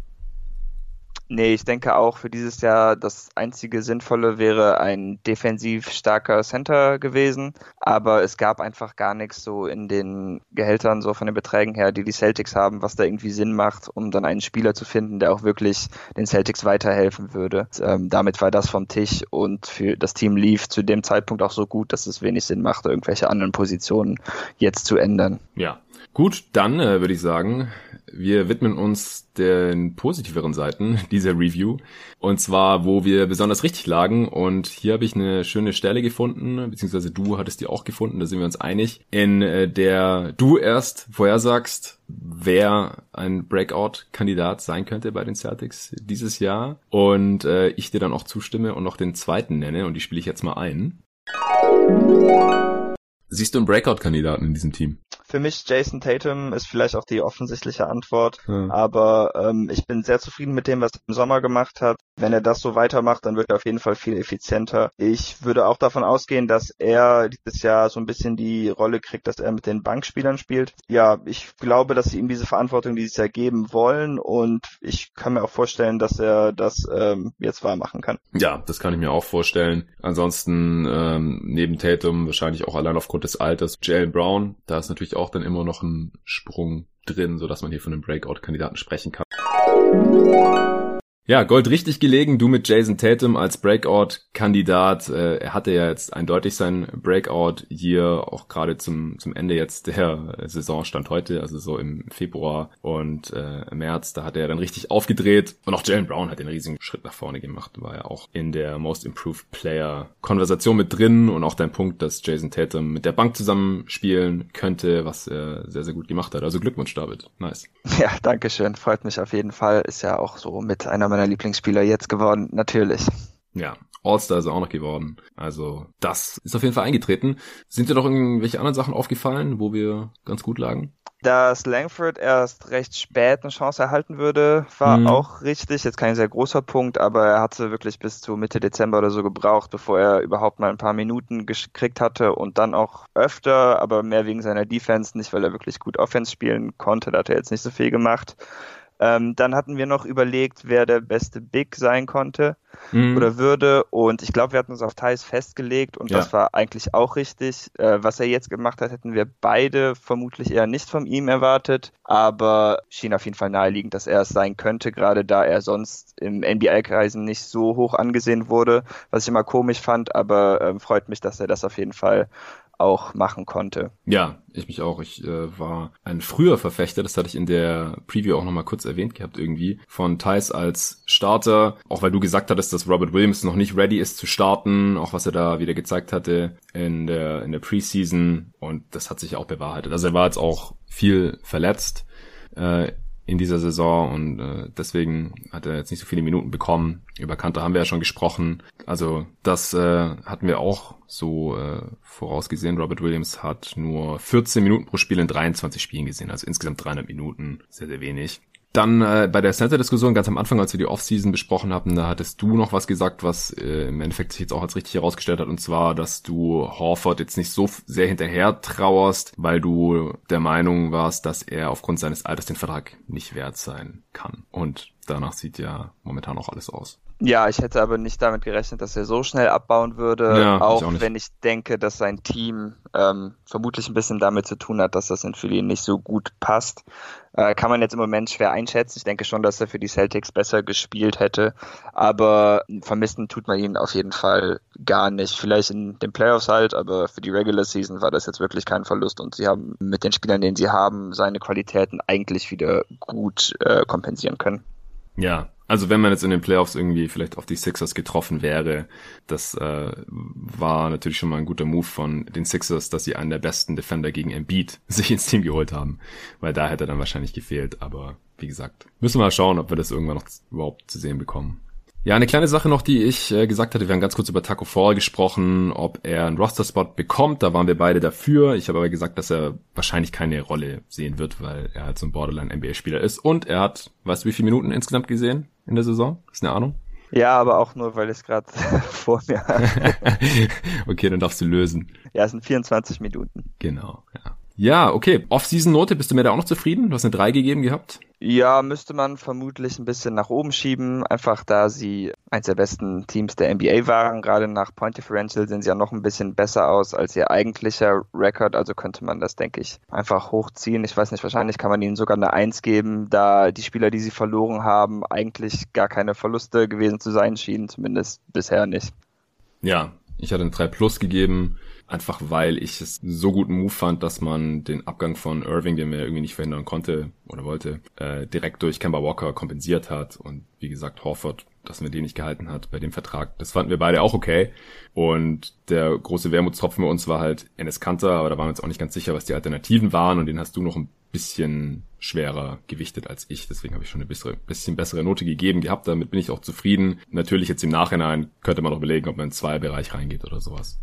Nee, ich denke auch für dieses Jahr das einzige Sinnvolle wäre ein defensiv starker Center gewesen, aber es gab einfach gar nichts so in den Gehältern, so von den Beträgen her, die die Celtics haben, was da irgendwie Sinn macht, um dann einen Spieler zu finden, der auch wirklich den Celtics weiterhelfen würde. Ähm, damit war das vom Tisch und für das Team lief zu dem Zeitpunkt auch so gut, dass es wenig Sinn machte, irgendwelche anderen Positionen jetzt zu ändern. Ja, Gut, dann äh, würde ich sagen, wir widmen uns den positiveren Seiten dieser Review. Und zwar, wo wir besonders richtig lagen. Und hier habe ich eine schöne Stelle gefunden, beziehungsweise du hattest die auch gefunden, da sind wir uns einig, in äh, der du erst vorhersagst, wer ein Breakout-Kandidat sein könnte bei den Celtics dieses Jahr. Und äh, ich dir dann auch zustimme und noch den zweiten nenne. Und die spiele ich jetzt mal ein. Siehst du einen Breakout-Kandidaten in diesem Team? Für mich Jason Tatum ist vielleicht auch die offensichtliche Antwort, hm. aber ähm, ich bin sehr zufrieden mit dem, was er im Sommer gemacht hat. Wenn er das so weitermacht, dann wird er auf jeden Fall viel effizienter. Ich würde auch davon ausgehen, dass er dieses Jahr so ein bisschen die Rolle kriegt, dass er mit den Bankspielern spielt. Ja, ich glaube, dass sie ihm diese Verantwortung dieses Jahr geben wollen und ich kann mir auch vorstellen, dass er das ähm, jetzt wahr machen kann. Ja, das kann ich mir auch vorstellen. Ansonsten ähm, neben Tatum wahrscheinlich auch allein aufgrund des Alters Jalen Brown, da ist natürlich auch dann immer noch ein Sprung drin, so dass man hier von einem Breakout-Kandidaten sprechen kann. Ja, Gold richtig gelegen, du mit Jason Tatum als Breakout-Kandidat. Äh, er hatte ja jetzt eindeutig sein Breakout hier, auch gerade zum, zum Ende jetzt der Saison stand heute, also so im Februar und äh, März, da hat er dann richtig aufgedreht. Und auch Jalen Brown hat den riesigen Schritt nach vorne gemacht, war ja auch in der Most Improved Player Konversation mit drin und auch dein Punkt, dass Jason Tatum mit der Bank zusammenspielen könnte, was er sehr, sehr gut gemacht hat. Also Glückwunsch, David. Nice. Ja, danke schön. Freut mich auf jeden Fall. Ist ja auch so mit einer meiner Lieblingsspieler jetzt geworden, natürlich. Ja, All-Star ist er auch noch geworden. Also das ist auf jeden Fall eingetreten. Sind dir noch irgendwelche anderen Sachen aufgefallen, wo wir ganz gut lagen? Dass Langford erst recht spät eine Chance erhalten würde, war mhm. auch richtig. Jetzt kein sehr großer Punkt, aber er hatte wirklich bis zu Mitte Dezember oder so gebraucht, bevor er überhaupt mal ein paar Minuten gekriegt hatte und dann auch öfter, aber mehr wegen seiner Defense, nicht weil er wirklich gut Offense spielen konnte. Da hat er jetzt nicht so viel gemacht. Ähm, dann hatten wir noch überlegt, wer der beste Big sein konnte mhm. oder würde. Und ich glaube, wir hatten uns auf Thais festgelegt und ja. das war eigentlich auch richtig. Äh, was er jetzt gemacht hat, hätten wir beide vermutlich eher nicht von ihm erwartet. Aber schien auf jeden Fall naheliegend, dass er es sein könnte, gerade da er sonst im NBA-Kreisen nicht so hoch angesehen wurde, was ich immer komisch fand. Aber äh, freut mich, dass er das auf jeden Fall auch machen konnte. Ja, ich mich auch. Ich äh, war ein früher Verfechter, das hatte ich in der Preview auch nochmal kurz erwähnt gehabt irgendwie, von Thais als Starter, auch weil du gesagt hattest, dass Robert Williams noch nicht ready ist zu starten, auch was er da wieder gezeigt hatte in der, in der Preseason und das hat sich auch bewahrheitet. Also er war jetzt auch viel verletzt. Äh, in dieser Saison und äh, deswegen hat er jetzt nicht so viele Minuten bekommen. Über Kanter haben wir ja schon gesprochen. Also das äh, hatten wir auch so äh, vorausgesehen. Robert Williams hat nur 14 Minuten pro Spiel in 23 Spielen gesehen, also insgesamt 300 Minuten, sehr, sehr wenig. Dann äh, bei der Center-Diskussion ganz am Anfang, als wir die Offseason besprochen haben, da hattest du noch was gesagt, was äh, im Endeffekt sich jetzt auch als richtig herausgestellt hat, und zwar, dass du Horford jetzt nicht so sehr hinterher trauerst, weil du der Meinung warst, dass er aufgrund seines Alters den Vertrag nicht wert sein kann. Und danach sieht ja momentan auch alles aus. Ja, ich hätte aber nicht damit gerechnet, dass er so schnell abbauen würde, ja, auch, auch wenn ich denke, dass sein Team ähm, vermutlich ein bisschen damit zu tun hat, dass das in Philly nicht so gut passt. Äh, kann man jetzt im Moment schwer einschätzen. Ich denke schon, dass er für die Celtics besser gespielt hätte, aber vermissen tut man ihn auf jeden Fall gar nicht. Vielleicht in den Playoffs halt, aber für die Regular Season war das jetzt wirklich kein Verlust und sie haben mit den Spielern, den sie haben, seine Qualitäten eigentlich wieder gut äh, kompensieren können. Ja, also wenn man jetzt in den Playoffs irgendwie vielleicht auf die Sixers getroffen wäre, das äh, war natürlich schon mal ein guter Move von den Sixers, dass sie einen der besten Defender gegen Embiid sich ins Team geholt haben, weil da hätte er dann wahrscheinlich gefehlt. Aber wie gesagt, müssen wir mal schauen, ob wir das irgendwann noch überhaupt zu sehen bekommen. Ja, eine kleine Sache noch, die ich äh, gesagt hatte. Wir haben ganz kurz über Taco Fall gesprochen, ob er einen Roster-Spot bekommt. Da waren wir beide dafür. Ich habe aber gesagt, dass er wahrscheinlich keine Rolle sehen wird, weil er halt so ein Borderline-NBA-Spieler ist. Und er hat, weißt du, wie viele Minuten insgesamt gesehen in der Saison? Ist eine Ahnung? Ja, aber auch nur, weil ich es gerade vor mir habe. okay, dann darfst du lösen. Ja, es sind 24 Minuten. Genau, ja. Ja, okay. Off-Season-Note, bist du mir da auch noch zufrieden? Du hast eine 3 gegeben gehabt? Ja, müsste man vermutlich ein bisschen nach oben schieben, einfach da sie eins der besten Teams der NBA waren. Gerade nach Point Differential sehen sie ja noch ein bisschen besser aus als ihr eigentlicher Rekord, also könnte man das, denke ich, einfach hochziehen. Ich weiß nicht, wahrscheinlich kann man ihnen sogar eine 1 geben, da die Spieler, die sie verloren haben, eigentlich gar keine Verluste gewesen zu sein schienen, zumindest bisher nicht. Ja, ich hatte ein 3 Plus gegeben einfach weil ich es so guten Move fand, dass man den Abgang von Irving, den man irgendwie nicht verhindern konnte oder wollte, äh, direkt durch Kemba Walker kompensiert hat und wie gesagt Horford, dass man den nicht gehalten hat bei dem Vertrag. Das fanden wir beide auch okay und der große Wermutstropfen bei uns war halt Enes Kanter, aber da waren wir uns auch nicht ganz sicher, was die Alternativen waren und den hast du noch ein bisschen schwerer gewichtet als ich. Deswegen habe ich schon eine bessere, bisschen bessere Note gegeben gehabt. Damit bin ich auch zufrieden. Natürlich jetzt im Nachhinein könnte man auch überlegen, ob man in zwei Bereich reingeht oder sowas.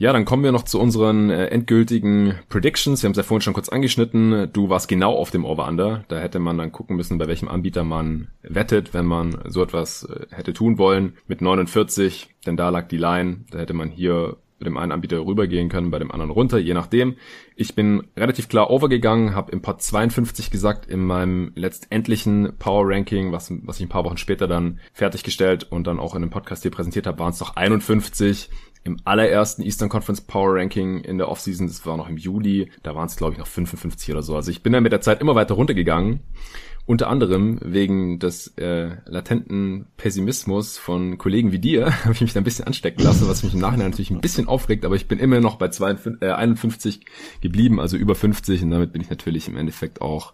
Ja, dann kommen wir noch zu unseren äh, endgültigen Predictions. Wir haben es ja vorhin schon kurz angeschnitten. Du warst genau auf dem Over-Under. Da hätte man dann gucken müssen, bei welchem Anbieter man wettet, wenn man so etwas äh, hätte tun wollen. Mit 49, denn da lag die Line. Da hätte man hier mit dem einen Anbieter rübergehen können, bei dem anderen runter, je nachdem. Ich bin relativ klar overgegangen, habe im Part 52 gesagt, in meinem letztendlichen Power Ranking, was, was ich ein paar Wochen später dann fertiggestellt und dann auch in einem Podcast hier präsentiert habe, waren es noch 51 im allerersten Eastern Conference Power Ranking in der Offseason, das war noch im Juli, da waren es glaube ich noch 55 oder so. Also ich bin dann mit der Zeit immer weiter runtergegangen. Unter anderem wegen des äh, latenten Pessimismus von Kollegen wie dir habe ich mich da ein bisschen anstecken lassen, was mich im Nachhinein natürlich ein bisschen aufregt, aber ich bin immer noch bei 52, äh, 51 geblieben, also über 50 und damit bin ich natürlich im Endeffekt auch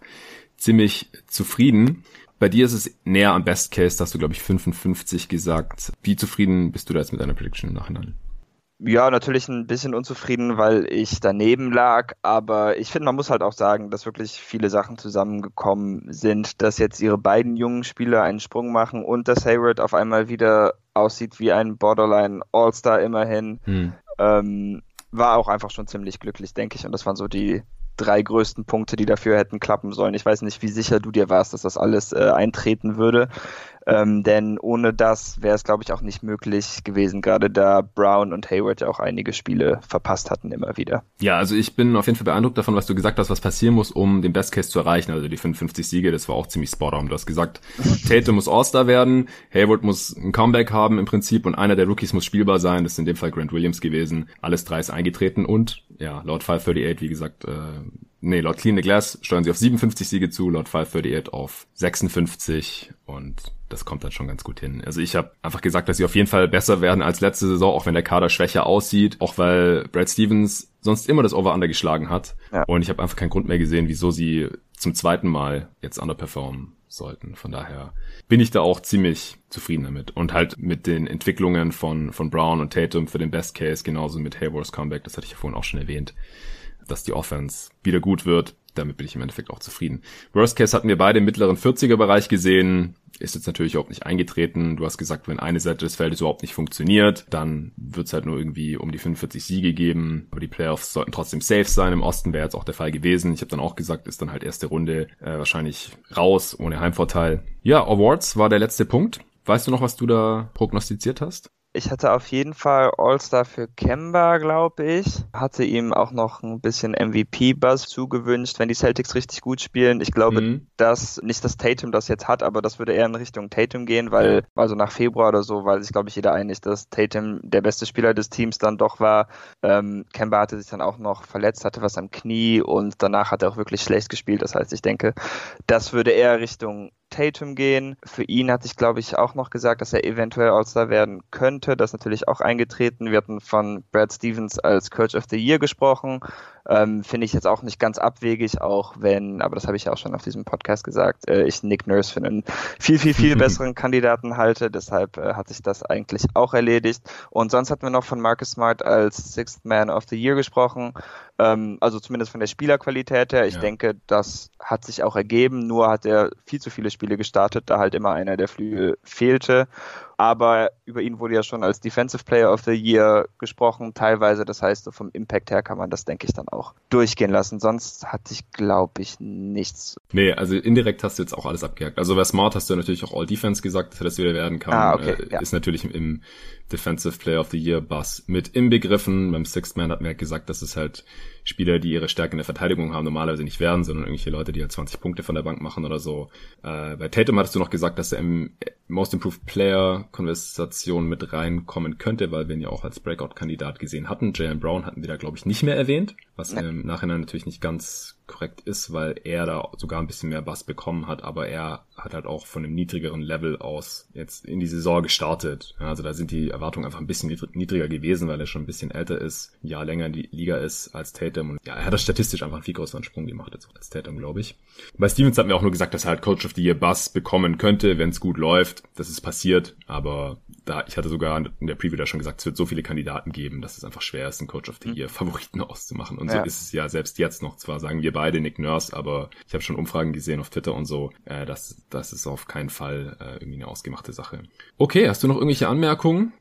ziemlich zufrieden. Bei dir ist es näher am Best Case, da hast du glaube ich 55 gesagt. Wie zufrieden bist du da jetzt mit deiner Prediction im Nachhinein? Ja, natürlich ein bisschen unzufrieden, weil ich daneben lag, aber ich finde, man muss halt auch sagen, dass wirklich viele Sachen zusammengekommen sind, dass jetzt ihre beiden jungen Spieler einen Sprung machen und dass Hayward auf einmal wieder aussieht wie ein Borderline All-Star immerhin. Hm. Ähm, war auch einfach schon ziemlich glücklich, denke ich. Und das waren so die drei größten Punkte, die dafür hätten klappen sollen. Ich weiß nicht, wie sicher du dir warst, dass das alles äh, eintreten würde. Ähm, denn ohne das wäre es, glaube ich, auch nicht möglich gewesen, gerade da Brown und Hayward ja auch einige Spiele verpasst hatten immer wieder. Ja, also ich bin auf jeden Fall beeindruckt davon, was du gesagt hast, was passieren muss, um den Best Case zu erreichen. Also die 55 Siege, das war auch ziemlich spot on. Du hast gesagt, Tate muss All-Star werden, Hayward muss ein Comeback haben im Prinzip und einer der Rookies muss spielbar sein. Das ist in dem Fall Grant Williams gewesen. Alles drei ist eingetreten und ja, laut 538, wie gesagt, äh, nee, laut Clean the Glass steuern sie auf 57 Siege zu, laut 538 auf 56 und das kommt dann schon ganz gut hin. Also ich habe einfach gesagt, dass sie auf jeden Fall besser werden als letzte Saison, auch wenn der Kader schwächer aussieht, auch weil Brad Stevens sonst immer das Over-Under geschlagen hat. Ja. Und ich habe einfach keinen Grund mehr gesehen, wieso sie zum zweiten Mal jetzt underperformen sollten. Von daher bin ich da auch ziemlich zufrieden damit. Und halt mit den Entwicklungen von, von Brown und Tatum für den Best Case, genauso mit Haywards Comeback, das hatte ich ja vorhin auch schon erwähnt, dass die Offense wieder gut wird. Damit bin ich im Endeffekt auch zufrieden. Worst Case hatten wir beide im mittleren 40er Bereich gesehen ist jetzt natürlich überhaupt nicht eingetreten. Du hast gesagt, wenn eine Seite des Feldes überhaupt nicht funktioniert, dann wird es halt nur irgendwie um die 45 Siege geben. Aber die Playoffs sollten trotzdem safe sein. Im Osten wäre jetzt auch der Fall gewesen. Ich habe dann auch gesagt, ist dann halt erste Runde äh, wahrscheinlich raus, ohne Heimvorteil. Ja, Awards war der letzte Punkt. Weißt du noch, was du da prognostiziert hast? Ich hatte auf jeden Fall All-Star für Kemba, glaube ich. Hatte ihm auch noch ein bisschen MVP-Buzz zugewünscht, wenn die Celtics richtig gut spielen. Ich glaube, mhm. dass nicht, dass Tatum das jetzt hat, aber das würde eher in Richtung Tatum gehen, weil, also nach Februar oder so, weil sich, glaube ich, jeder einig, dass Tatum der beste Spieler des Teams dann doch war. Ähm, Kemba hatte sich dann auch noch verletzt, hatte was am Knie und danach hat er auch wirklich schlecht gespielt. Das heißt, ich denke, das würde eher Richtung Tatum gehen. Für ihn hatte ich, glaube ich, auch noch gesagt, dass er eventuell All-Star werden könnte. Das ist natürlich auch eingetreten. Wir hatten von Brad Stevens als Coach of the Year gesprochen. Ähm, Finde ich jetzt auch nicht ganz abwegig, auch wenn, aber das habe ich ja auch schon auf diesem Podcast gesagt, äh, ich Nick Nurse für einen viel, viel, viel besseren Kandidaten halte. Deshalb äh, hat sich das eigentlich auch erledigt. Und sonst hatten wir noch von Marcus Smart als Sixth Man of the Year gesprochen. Ähm, also zumindest von der Spielerqualität her. Ich ja. denke, das hat sich auch ergeben. Nur hat er viel zu viele Spiele gestartet, da halt immer einer der Flügel fehlte aber über ihn wurde ja schon als Defensive Player of the Year gesprochen, teilweise. Das heißt, so vom Impact her kann man das, denke ich, dann auch durchgehen lassen. Sonst hatte ich, glaube ich, nichts. Nee, also indirekt hast du jetzt auch alles abgehakt. Also bei Smart hast du natürlich auch All Defense gesagt, dass er das wieder werden kann. Ah, okay, äh, ja. Ist natürlich im Defensive Player of the Year Bass mit inbegriffen. Beim Sixth Man hat mir halt gesagt, dass es halt Spieler, die ihre Stärke in der Verteidigung haben, normalerweise nicht werden, sondern irgendwelche Leute, die halt 20 Punkte von der Bank machen oder so. Äh, bei Tatum hattest du noch gesagt, dass er im Most Improved Player Konversation mit reinkommen könnte, weil wir ihn ja auch als Breakout-Kandidat gesehen hatten. Jalen Brown hatten wir da, glaube ich, nicht mehr erwähnt, was im Nachhinein natürlich nicht ganz korrekt ist, weil er da sogar ein bisschen mehr Bass bekommen hat, aber er hat halt auch von einem niedrigeren Level aus jetzt in die Saison gestartet. also da sind die Erwartungen einfach ein bisschen niedriger gewesen, weil er schon ein bisschen älter ist, ein Jahr länger in die Liga ist als Tatum und ja, er hat das statistisch einfach einen viel größeren Sprung gemacht als Tatum, glaube ich. Bei Stevens hat mir auch nur gesagt, dass er halt Coach of the Year Bass bekommen könnte, wenn es gut läuft. Das ist passiert, aber da, ich hatte sogar in der Preview da schon gesagt, es wird so viele Kandidaten geben, dass es einfach schwer ist, einen Coach of the Year Favoriten auszumachen. Und ja. so ist es ja selbst jetzt noch. Zwar sagen wir beide Nick Nurse, aber ich habe schon Umfragen gesehen auf Twitter und so, äh, dass das ist auf keinen Fall äh, irgendwie eine ausgemachte Sache. Okay, hast du noch irgendwelche Anmerkungen?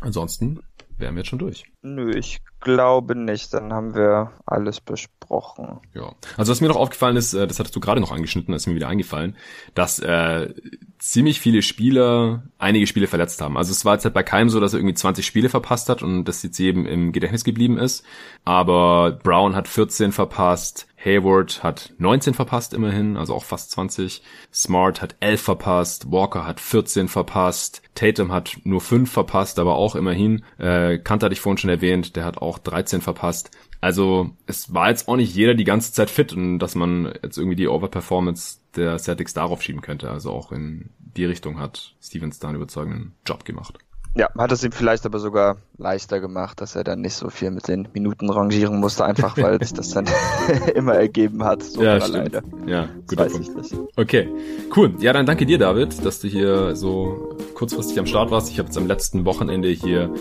Ansonsten wären wir jetzt schon durch. Nö, ich glaube nicht. Dann haben wir alles besprochen. Ja. Also was mir noch aufgefallen ist, äh, das hattest du gerade noch angeschnitten, das ist mir wieder eingefallen, dass äh, ziemlich viele Spieler einige Spiele verletzt haben. Also es war jetzt halt bei keinem so, dass er irgendwie 20 Spiele verpasst hat und das jetzt jedem im Gedächtnis geblieben ist. Aber Brown hat 14 verpasst, Hayward hat 19 verpasst immerhin, also auch fast 20. Smart hat 11 verpasst, Walker hat 14 verpasst, Tatum hat nur 5 verpasst, aber auch immerhin. Äh, Kant hatte ich vorhin schon erwähnt, der hat auch 13 verpasst. Also es war jetzt auch nicht jeder die ganze Zeit fit und dass man jetzt irgendwie die Overperformance der Celtics darauf schieben könnte. Also auch in die Richtung hat Stevens da einen überzeugenden Job gemacht. Ja, hat es ihm vielleicht aber sogar leichter gemacht, dass er dann nicht so viel mit den Minuten rangieren musste, einfach weil sich das dann immer ergeben hat. So ja, stimmt. Ja, Punkt. Okay, cool. Ja, dann danke dir, David, dass du hier so kurzfristig am Start warst. Ich habe jetzt am letzten Wochenende hier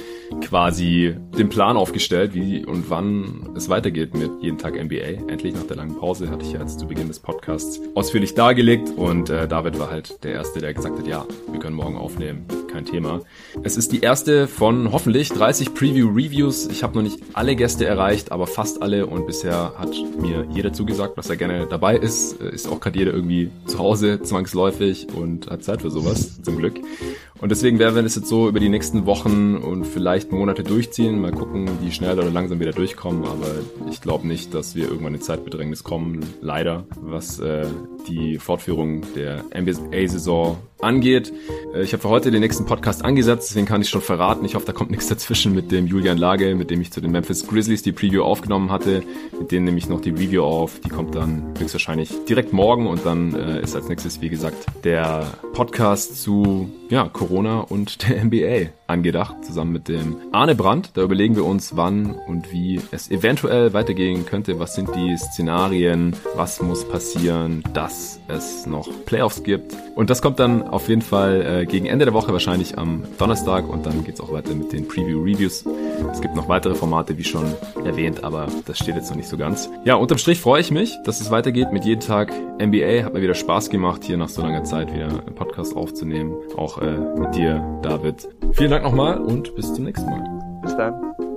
quasi den Plan aufgestellt, wie und wann es weitergeht mit jeden Tag NBA. Endlich nach der langen Pause hatte ich ja jetzt zu Beginn des Podcasts ausführlich dargelegt und äh, David war halt der Erste, der gesagt hat, ja, wir können morgen aufnehmen kein Thema. Es ist die erste von hoffentlich 30 Preview-Reviews. Ich habe noch nicht alle Gäste erreicht, aber fast alle und bisher hat mir jeder zugesagt, dass er gerne dabei ist. Ist auch gerade jeder irgendwie zu Hause zwangsläufig und hat Zeit für sowas, zum Glück. Und deswegen werden wir das jetzt so über die nächsten Wochen und vielleicht Monate durchziehen. Mal gucken, wie schnell oder langsam wir da durchkommen. Aber ich glaube nicht, dass wir irgendwann in Zeitbedrängnis kommen. Leider, was äh, die Fortführung der NBA-Saison angeht. Äh, ich habe für heute den nächsten Podcast angesetzt, deswegen kann ich schon verraten. Ich hoffe, da kommt nichts dazwischen mit dem Julian Lage, mit dem ich zu den Memphis Grizzlies die Preview aufgenommen hatte. Mit denen nehme ich noch die Review auf. Die kommt dann höchstwahrscheinlich direkt morgen und dann äh, ist als nächstes, wie gesagt, der Podcast zu ja, Corona und der NBA angedacht, zusammen mit dem Arne Brandt. Da überlegen wir uns, wann und wie es eventuell weitergehen könnte. Was sind die Szenarien? Was muss passieren, dass es noch Playoffs gibt? Und das kommt dann auf jeden Fall äh, gegen Ende der Woche, wahrscheinlich am Donnerstag. Und dann geht's auch weiter mit den Preview-Reviews. Es gibt noch weitere Formate, wie schon erwähnt, aber das steht jetzt noch nicht so ganz. Ja, unterm Strich freue ich mich, dass es weitergeht mit jeden Tag NBA. Hat mir wieder Spaß gemacht, hier nach so langer Zeit wieder einen Podcast aufzunehmen. Auch äh, mit dir, David. Vielen Dank nochmal und bis zum nächsten Mal. Bis dann.